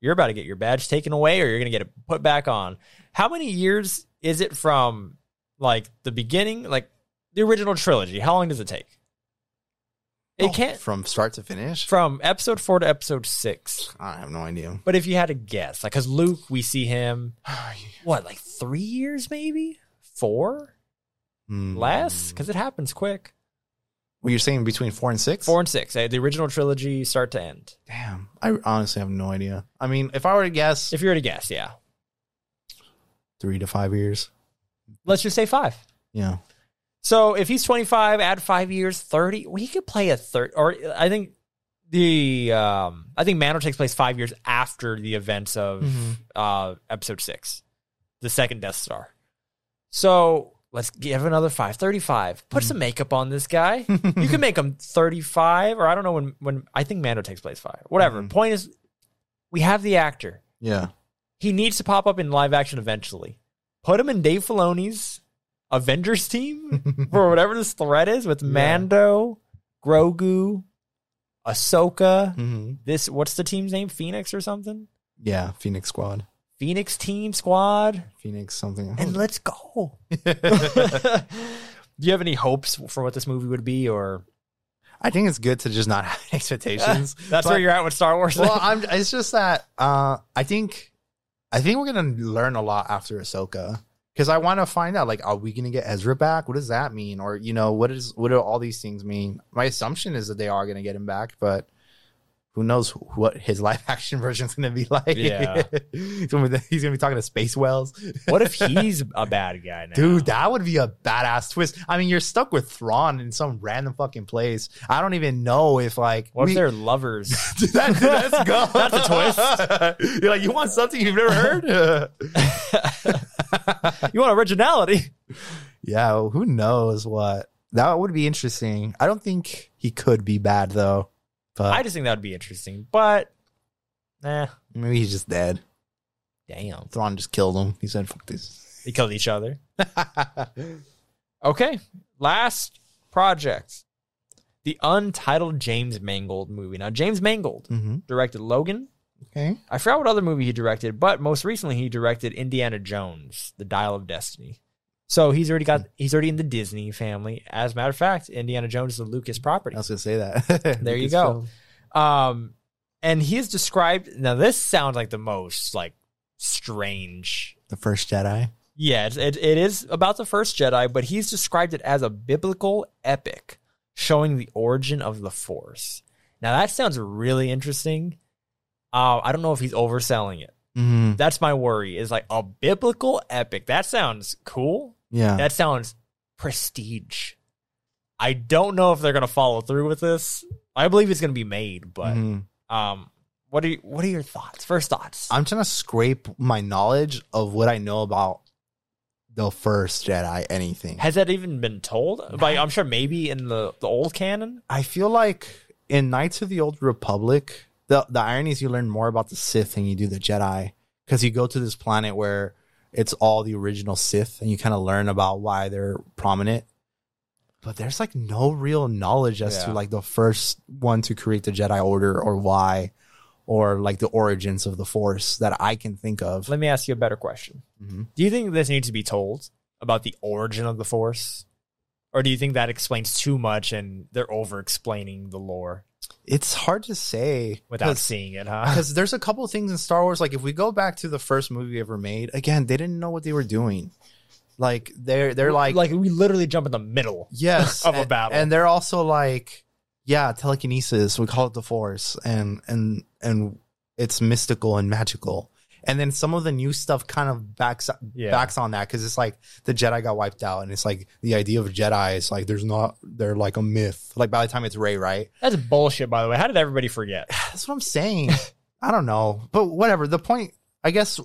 Speaker 1: You're about to get your badge taken away or you're going to get it put back on. How many years is it from like the beginning like the original trilogy? How long does it take? It
Speaker 2: Oh,
Speaker 1: can't
Speaker 2: from start to finish.
Speaker 1: from episode 4 to episode 6.
Speaker 2: I have no idea.
Speaker 1: But if you had to guess, like, because Luke, we see him, what, like three years, maybe four,
Speaker 2: Hmm.
Speaker 1: less, because it happens quick.
Speaker 2: What you're saying between four and six?
Speaker 1: Four and six, eh, the original trilogy, start to end.
Speaker 2: Damn, I honestly have no idea. I mean, if I were to guess,
Speaker 1: If you were to guess, yeah,
Speaker 2: three to five years.
Speaker 1: let's just say five.
Speaker 2: Yeah,
Speaker 1: So if he's twenty five, add five years, thirty. We could play a third, or I think the um, I think Mando takes place five years after the events of
Speaker 2: Mhm.
Speaker 1: uh, episode six, the second Death Star. So let's give another five. 35. Put some makeup on this guy. you can make him 35, or I don't know when, when I think Mando takes place five. Whatever.
Speaker 2: Mhm.
Speaker 1: Point is, we have the actor.
Speaker 2: yeah.
Speaker 1: He needs to pop up in live action eventually. Put him in Dave Filoni's Avengers team for whatever this threat is with
Speaker 2: Yeah.
Speaker 1: Mando, Grogu, Ahsoka.
Speaker 2: hmm
Speaker 1: This what's the team's name? Phoenix or something?
Speaker 2: Yeah, Phoenix Squad.
Speaker 1: Phoenix Team Squad.
Speaker 2: Phoenix something.
Speaker 1: And let's go. Do you have any hopes for what this movie would be, or
Speaker 2: I think it's good to just not have expectations.
Speaker 1: that's
Speaker 2: But-
Speaker 1: where you're at with Star Wars?
Speaker 2: well, I'm. It's just that uh, I think, I think we're gonna learn a lot after Ahsoka because I want to find out like, are we gonna get Ezra back? What does that mean? Or you know, what is what do all these things mean? My assumption is that they are gonna get him back, but who knows what his live action version is gonna be like?
Speaker 1: Yeah.
Speaker 2: he's, he's gonna be talking to space whales.
Speaker 1: what if he's a bad guy now,
Speaker 2: Dude, that would be a badass twist. I mean, you're stuck with Thrawn in some random fucking place. I don't even know if like
Speaker 1: What
Speaker 2: we-
Speaker 1: if they're lovers?
Speaker 2: Dude, that- let's go.
Speaker 1: That's a
Speaker 2: twist. You're like, you want something you've never heard?
Speaker 1: you want originality?
Speaker 2: yeah, well, who knows what? That would be interesting. I don't think he could be bad though. But
Speaker 1: I just think that would be interesting, but nah.
Speaker 2: maybe he's just dead.
Speaker 1: damn,
Speaker 2: Thrawn just killed him. He said, "Fuck this."
Speaker 1: they killed each other. Okay, last project, the untitled James Mangold movie. Now, James Mangold
Speaker 2: mm-hmm.
Speaker 1: directed Logan.
Speaker 2: Okay.
Speaker 1: I forgot what other movie he directed, but most recently he directed Indiana Jones, The Dial of Destiny. So he's already got he's already in the Disney family. As a matter of fact, Indiana Jones is a Lucas property.
Speaker 2: I was gonna say that.
Speaker 1: There you go. Um, and he's described. Now this sounds like the most like strange.
Speaker 2: The first Jedi.
Speaker 1: Yeah, it's, it it is about the first Jedi, but he's described it as a biblical epic showing the origin of the Force. Now that sounds really interesting. Uh, I don't know if he's overselling it.
Speaker 2: Mm-hmm.
Speaker 1: That's my worry. Is like a biblical epic. That sounds cool.
Speaker 2: Yeah.
Speaker 1: That sounds prestige. I don't know if they're gonna follow through with this. I believe it's gonna be made, but
Speaker 2: Mhm.
Speaker 1: um, what are you, what are your thoughts? First thoughts.
Speaker 2: I'm trying to scrape my knowledge of what I know about the first Jedi anything.
Speaker 1: Has that even been told? Like, I'm sure maybe in the, the old canon.
Speaker 2: I feel like in Knights of the Old Republic, the the irony is you learn more about the Sith than you do the Jedi because you go to this planet where it's all the original Sith and you kind of learn about why they're prominent. But there's like no real knowledge as to like the first one to create the Jedi Order or why, or like the origins of the Force that I can think of.
Speaker 1: Let me ask you a better question.
Speaker 2: Mhm.
Speaker 1: Do you think this needs to be told about the origin of the Force? Or do you think that explains too much and they're over explaining the lore
Speaker 2: It's hard to say
Speaker 1: without seeing it, huh?
Speaker 2: because there's a couple of things in Star Wars. Like if we go back to the first movie ever made, again, they didn't know what they were doing. Like they're they're like,
Speaker 1: like we literally jump in the middle.
Speaker 2: yes
Speaker 1: of a battle.
Speaker 2: and they're also like, yeah, telekinesis. We call it the Force, and and and it's mystical and magical. And then some of the new stuff kind of backs
Speaker 1: Yeah.
Speaker 2: backs on that because it's like the Jedi got wiped out, and it's like the idea of Jedi is like there's not they're like a myth. Like by the time it's Rey, right?
Speaker 1: That's bullshit, by the way. How did everybody forget?
Speaker 2: That's what I'm saying. I don't know, but whatever. The point, I guess,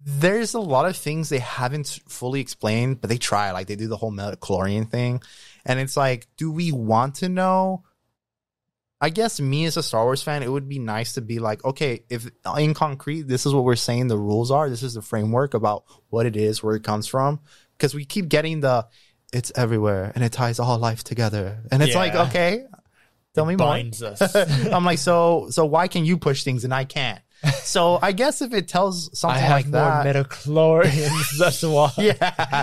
Speaker 2: there's a lot of things they haven't fully explained, but they try. Like they do the whole midichlorian thing, and it's like, do we want to know? I guess me as a Star Wars fan, it would be nice to be like, okay, if in concrete, this is what we're saying the rules are. This is the framework about what it is, where it comes from, because we keep getting the, it's everywhere and it ties all life together, and it's like, okay, tell me more.
Speaker 1: Binds us.
Speaker 2: I'm like, so so why can you push things and I can't? So I guess if it tells
Speaker 1: I
Speaker 2: something
Speaker 1: have
Speaker 2: like
Speaker 1: more
Speaker 2: that,
Speaker 1: midichlorians. That's why.
Speaker 2: yeah.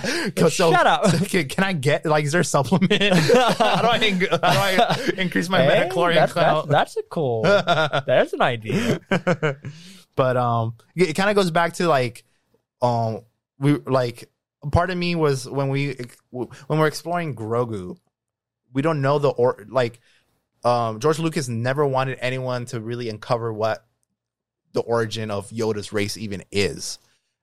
Speaker 2: So,
Speaker 1: Shut up.
Speaker 2: Can, can I get like? Is there a supplement? how do I how do I increase my
Speaker 1: Hey,
Speaker 2: midichlorian
Speaker 1: that's,
Speaker 2: count?
Speaker 1: that's, that's a cool. that's an idea.
Speaker 2: but um, it, it kind of goes back to like, um, we like part of me was when we when we're exploring Grogu, we don't know the or like, um, George Lucas never wanted anyone to really uncover what the origin of Yoda's race even is,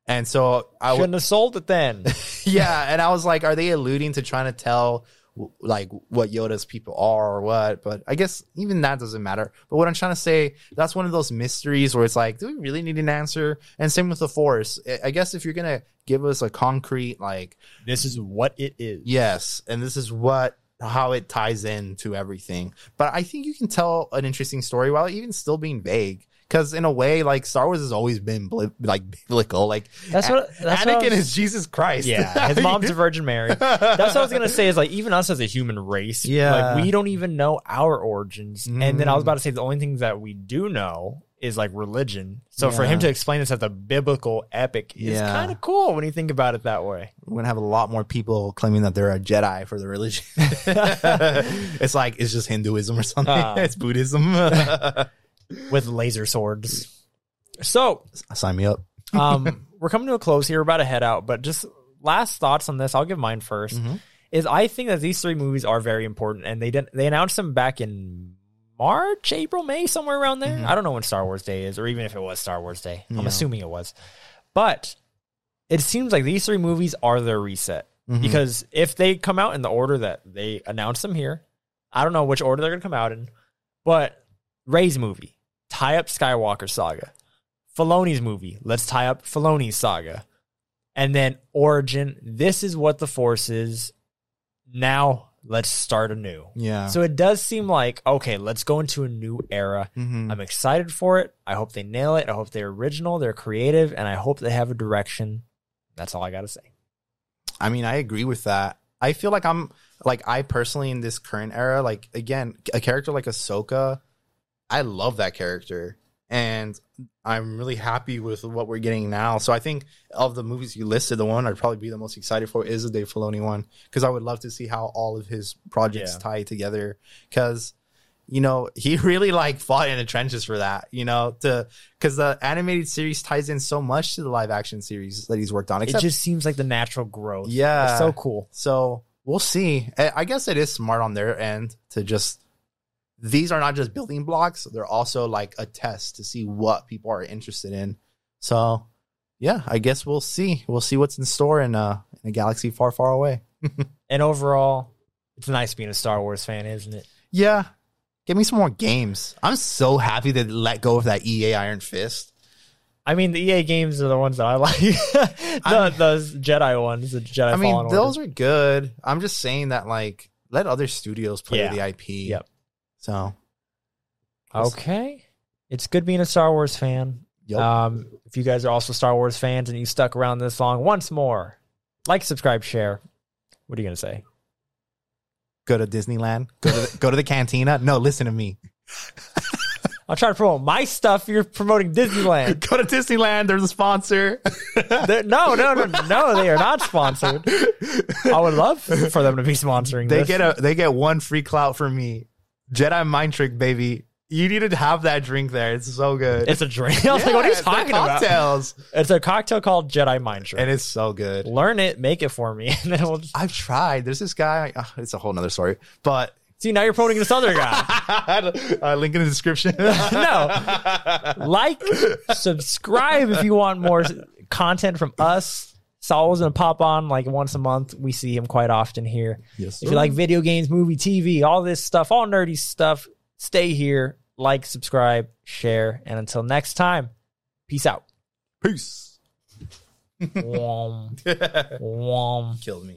Speaker 2: and so I
Speaker 1: Shouldn't
Speaker 2: would
Speaker 1: have sold it then.
Speaker 2: yeah, and I was like, are they alluding to trying to tell like what Yoda's people are or what? But I guess even that doesn't matter. But what I'm trying to say, that's one of those mysteries where it's like, do we really need an answer? And same with the Force. I- I guess if you're gonna give us a concrete like
Speaker 1: this is what it is.
Speaker 2: yes, and this is what how it ties in to everything. But I think you can tell an interesting story while even still being vague. Because in a way, like Star Wars has always been bli- like biblical. Like
Speaker 1: That's what- that's what
Speaker 2: Anakin
Speaker 1: was-
Speaker 2: is Jesus Christ.
Speaker 1: Yeah, his mom's a Virgin Mary. That's what I was gonna say. Is like even us as a human race,
Speaker 2: Yeah.
Speaker 1: like we don't even know our origins. And then I was about to say the only things that we do know is like religion. So for him to explain this as a biblical epic is
Speaker 2: Yeah.
Speaker 1: kind of cool when you think about it that way.
Speaker 2: we're gonna have a lot more people claiming that they're a Jedi for the religion. it's like it's just Hinduism or something.
Speaker 1: Ah.
Speaker 2: it's Buddhism.
Speaker 1: With laser swords. So
Speaker 2: Sign me up.
Speaker 1: um, we're coming to a close here. We're about to head out, but just last thoughts on this. I'll give mine 1st
Speaker 2: Mm-hmm.
Speaker 1: Is I think that these three movies are very important, and they didn't. They announced them back in March, April, May, somewhere around there.
Speaker 2: Mm-hmm.
Speaker 1: I don't know when Star Wars Day is, or even if it was Star Wars Day. I'm assuming it was, but it seems like these three movies are their reset
Speaker 2: Mm-hmm.
Speaker 1: because if they come out in the order that they announced them here, I don't know which order they're gonna come out in, but Rey's movie tie up Skywalker saga. Filoni's movie, let's tie up Filoni's saga. And then Origin, this is what the Force is. Now let's start anew.
Speaker 2: Yeah.
Speaker 1: So it does seem like, okay, let's go into a new era.
Speaker 2: Mhm.
Speaker 1: I'm excited for it. I hope they nail it. I hope they're original, they're creative, and I hope they have a direction. That's all I got to say.
Speaker 2: I mean, I agree with that. I feel like I'm like I personally in this current era, like again, a character like Ahsoka, I love that character, and I'm really happy with what we're getting now. So I think of the movies you listed, the one I'd probably be the most excited for is the Dave Filoni one because I would love to see how all of his projects
Speaker 1: Yeah.
Speaker 2: tie together. Because you know he really like fought in the trenches for that. You know to because the animated series ties in so much to the live action series that he's worked on.
Speaker 1: It just seems like the natural growth.
Speaker 2: Yeah.
Speaker 1: It's so cool.
Speaker 2: so we'll see. I guess it is smart on their end to just these are not just building blocks; they're also like a test to see what people are interested in. So, yeah, I guess we'll see. We'll see what's in store in uh in a galaxy far, far away.
Speaker 1: And overall, it's nice being a Star Wars fan, isn't it?
Speaker 2: Yeah. Give me some more games. I'm so happy they let go of that EA Iron Fist.
Speaker 1: I mean, the EA games are the ones that I like. the, those Jedi ones, the Jedi
Speaker 2: I mean,
Speaker 1: Fallen
Speaker 2: those
Speaker 1: Order.
Speaker 2: are good. I'm just saying that like let other studios play
Speaker 1: Yeah.
Speaker 2: the IP.
Speaker 1: Yep.
Speaker 2: So
Speaker 1: Okay. It's good being a Star Wars fan.
Speaker 2: Yup.
Speaker 1: Um, if you guys are also Star Wars fans and you stuck around this long, once more, like, subscribe, share. What are you gonna say?
Speaker 2: go to Disneyland. Go to the, go to the cantina. No, listen to me.
Speaker 1: I'll try to promote my stuff. You're promoting Disneyland.
Speaker 2: Go to Disneyland. They're the sponsor.
Speaker 1: They're- no, no, no, no. They are not sponsored. I would love for them to be sponsoring.
Speaker 2: they
Speaker 1: this.
Speaker 2: get a they get one free clout from me. Jedi mind trick, baby. You need to have that drink there. It's so good.
Speaker 1: It's a drink. I was like, what are you talking
Speaker 2: they're
Speaker 1: about? It's a cocktail called Jedi Mind Trick.
Speaker 2: and it's so good.
Speaker 1: Learn it, make it for me, and then we'll just
Speaker 2: I've tried. There's this guy. uh, it's a whole nother story, but
Speaker 1: see. Now you're promoting this other guy.
Speaker 2: uh, link in the description.
Speaker 1: no, like, subscribe if you want more content from us. Saul's gonna pop on like once a month. We see him quite often here.
Speaker 2: Yes,
Speaker 1: If you like video games, movie, TV, all this stuff, all nerdy stuff, stay here. Like, subscribe, share, and until next time, peace out.
Speaker 2: Peace.
Speaker 1: Wom. Wom.
Speaker 2: Killed me.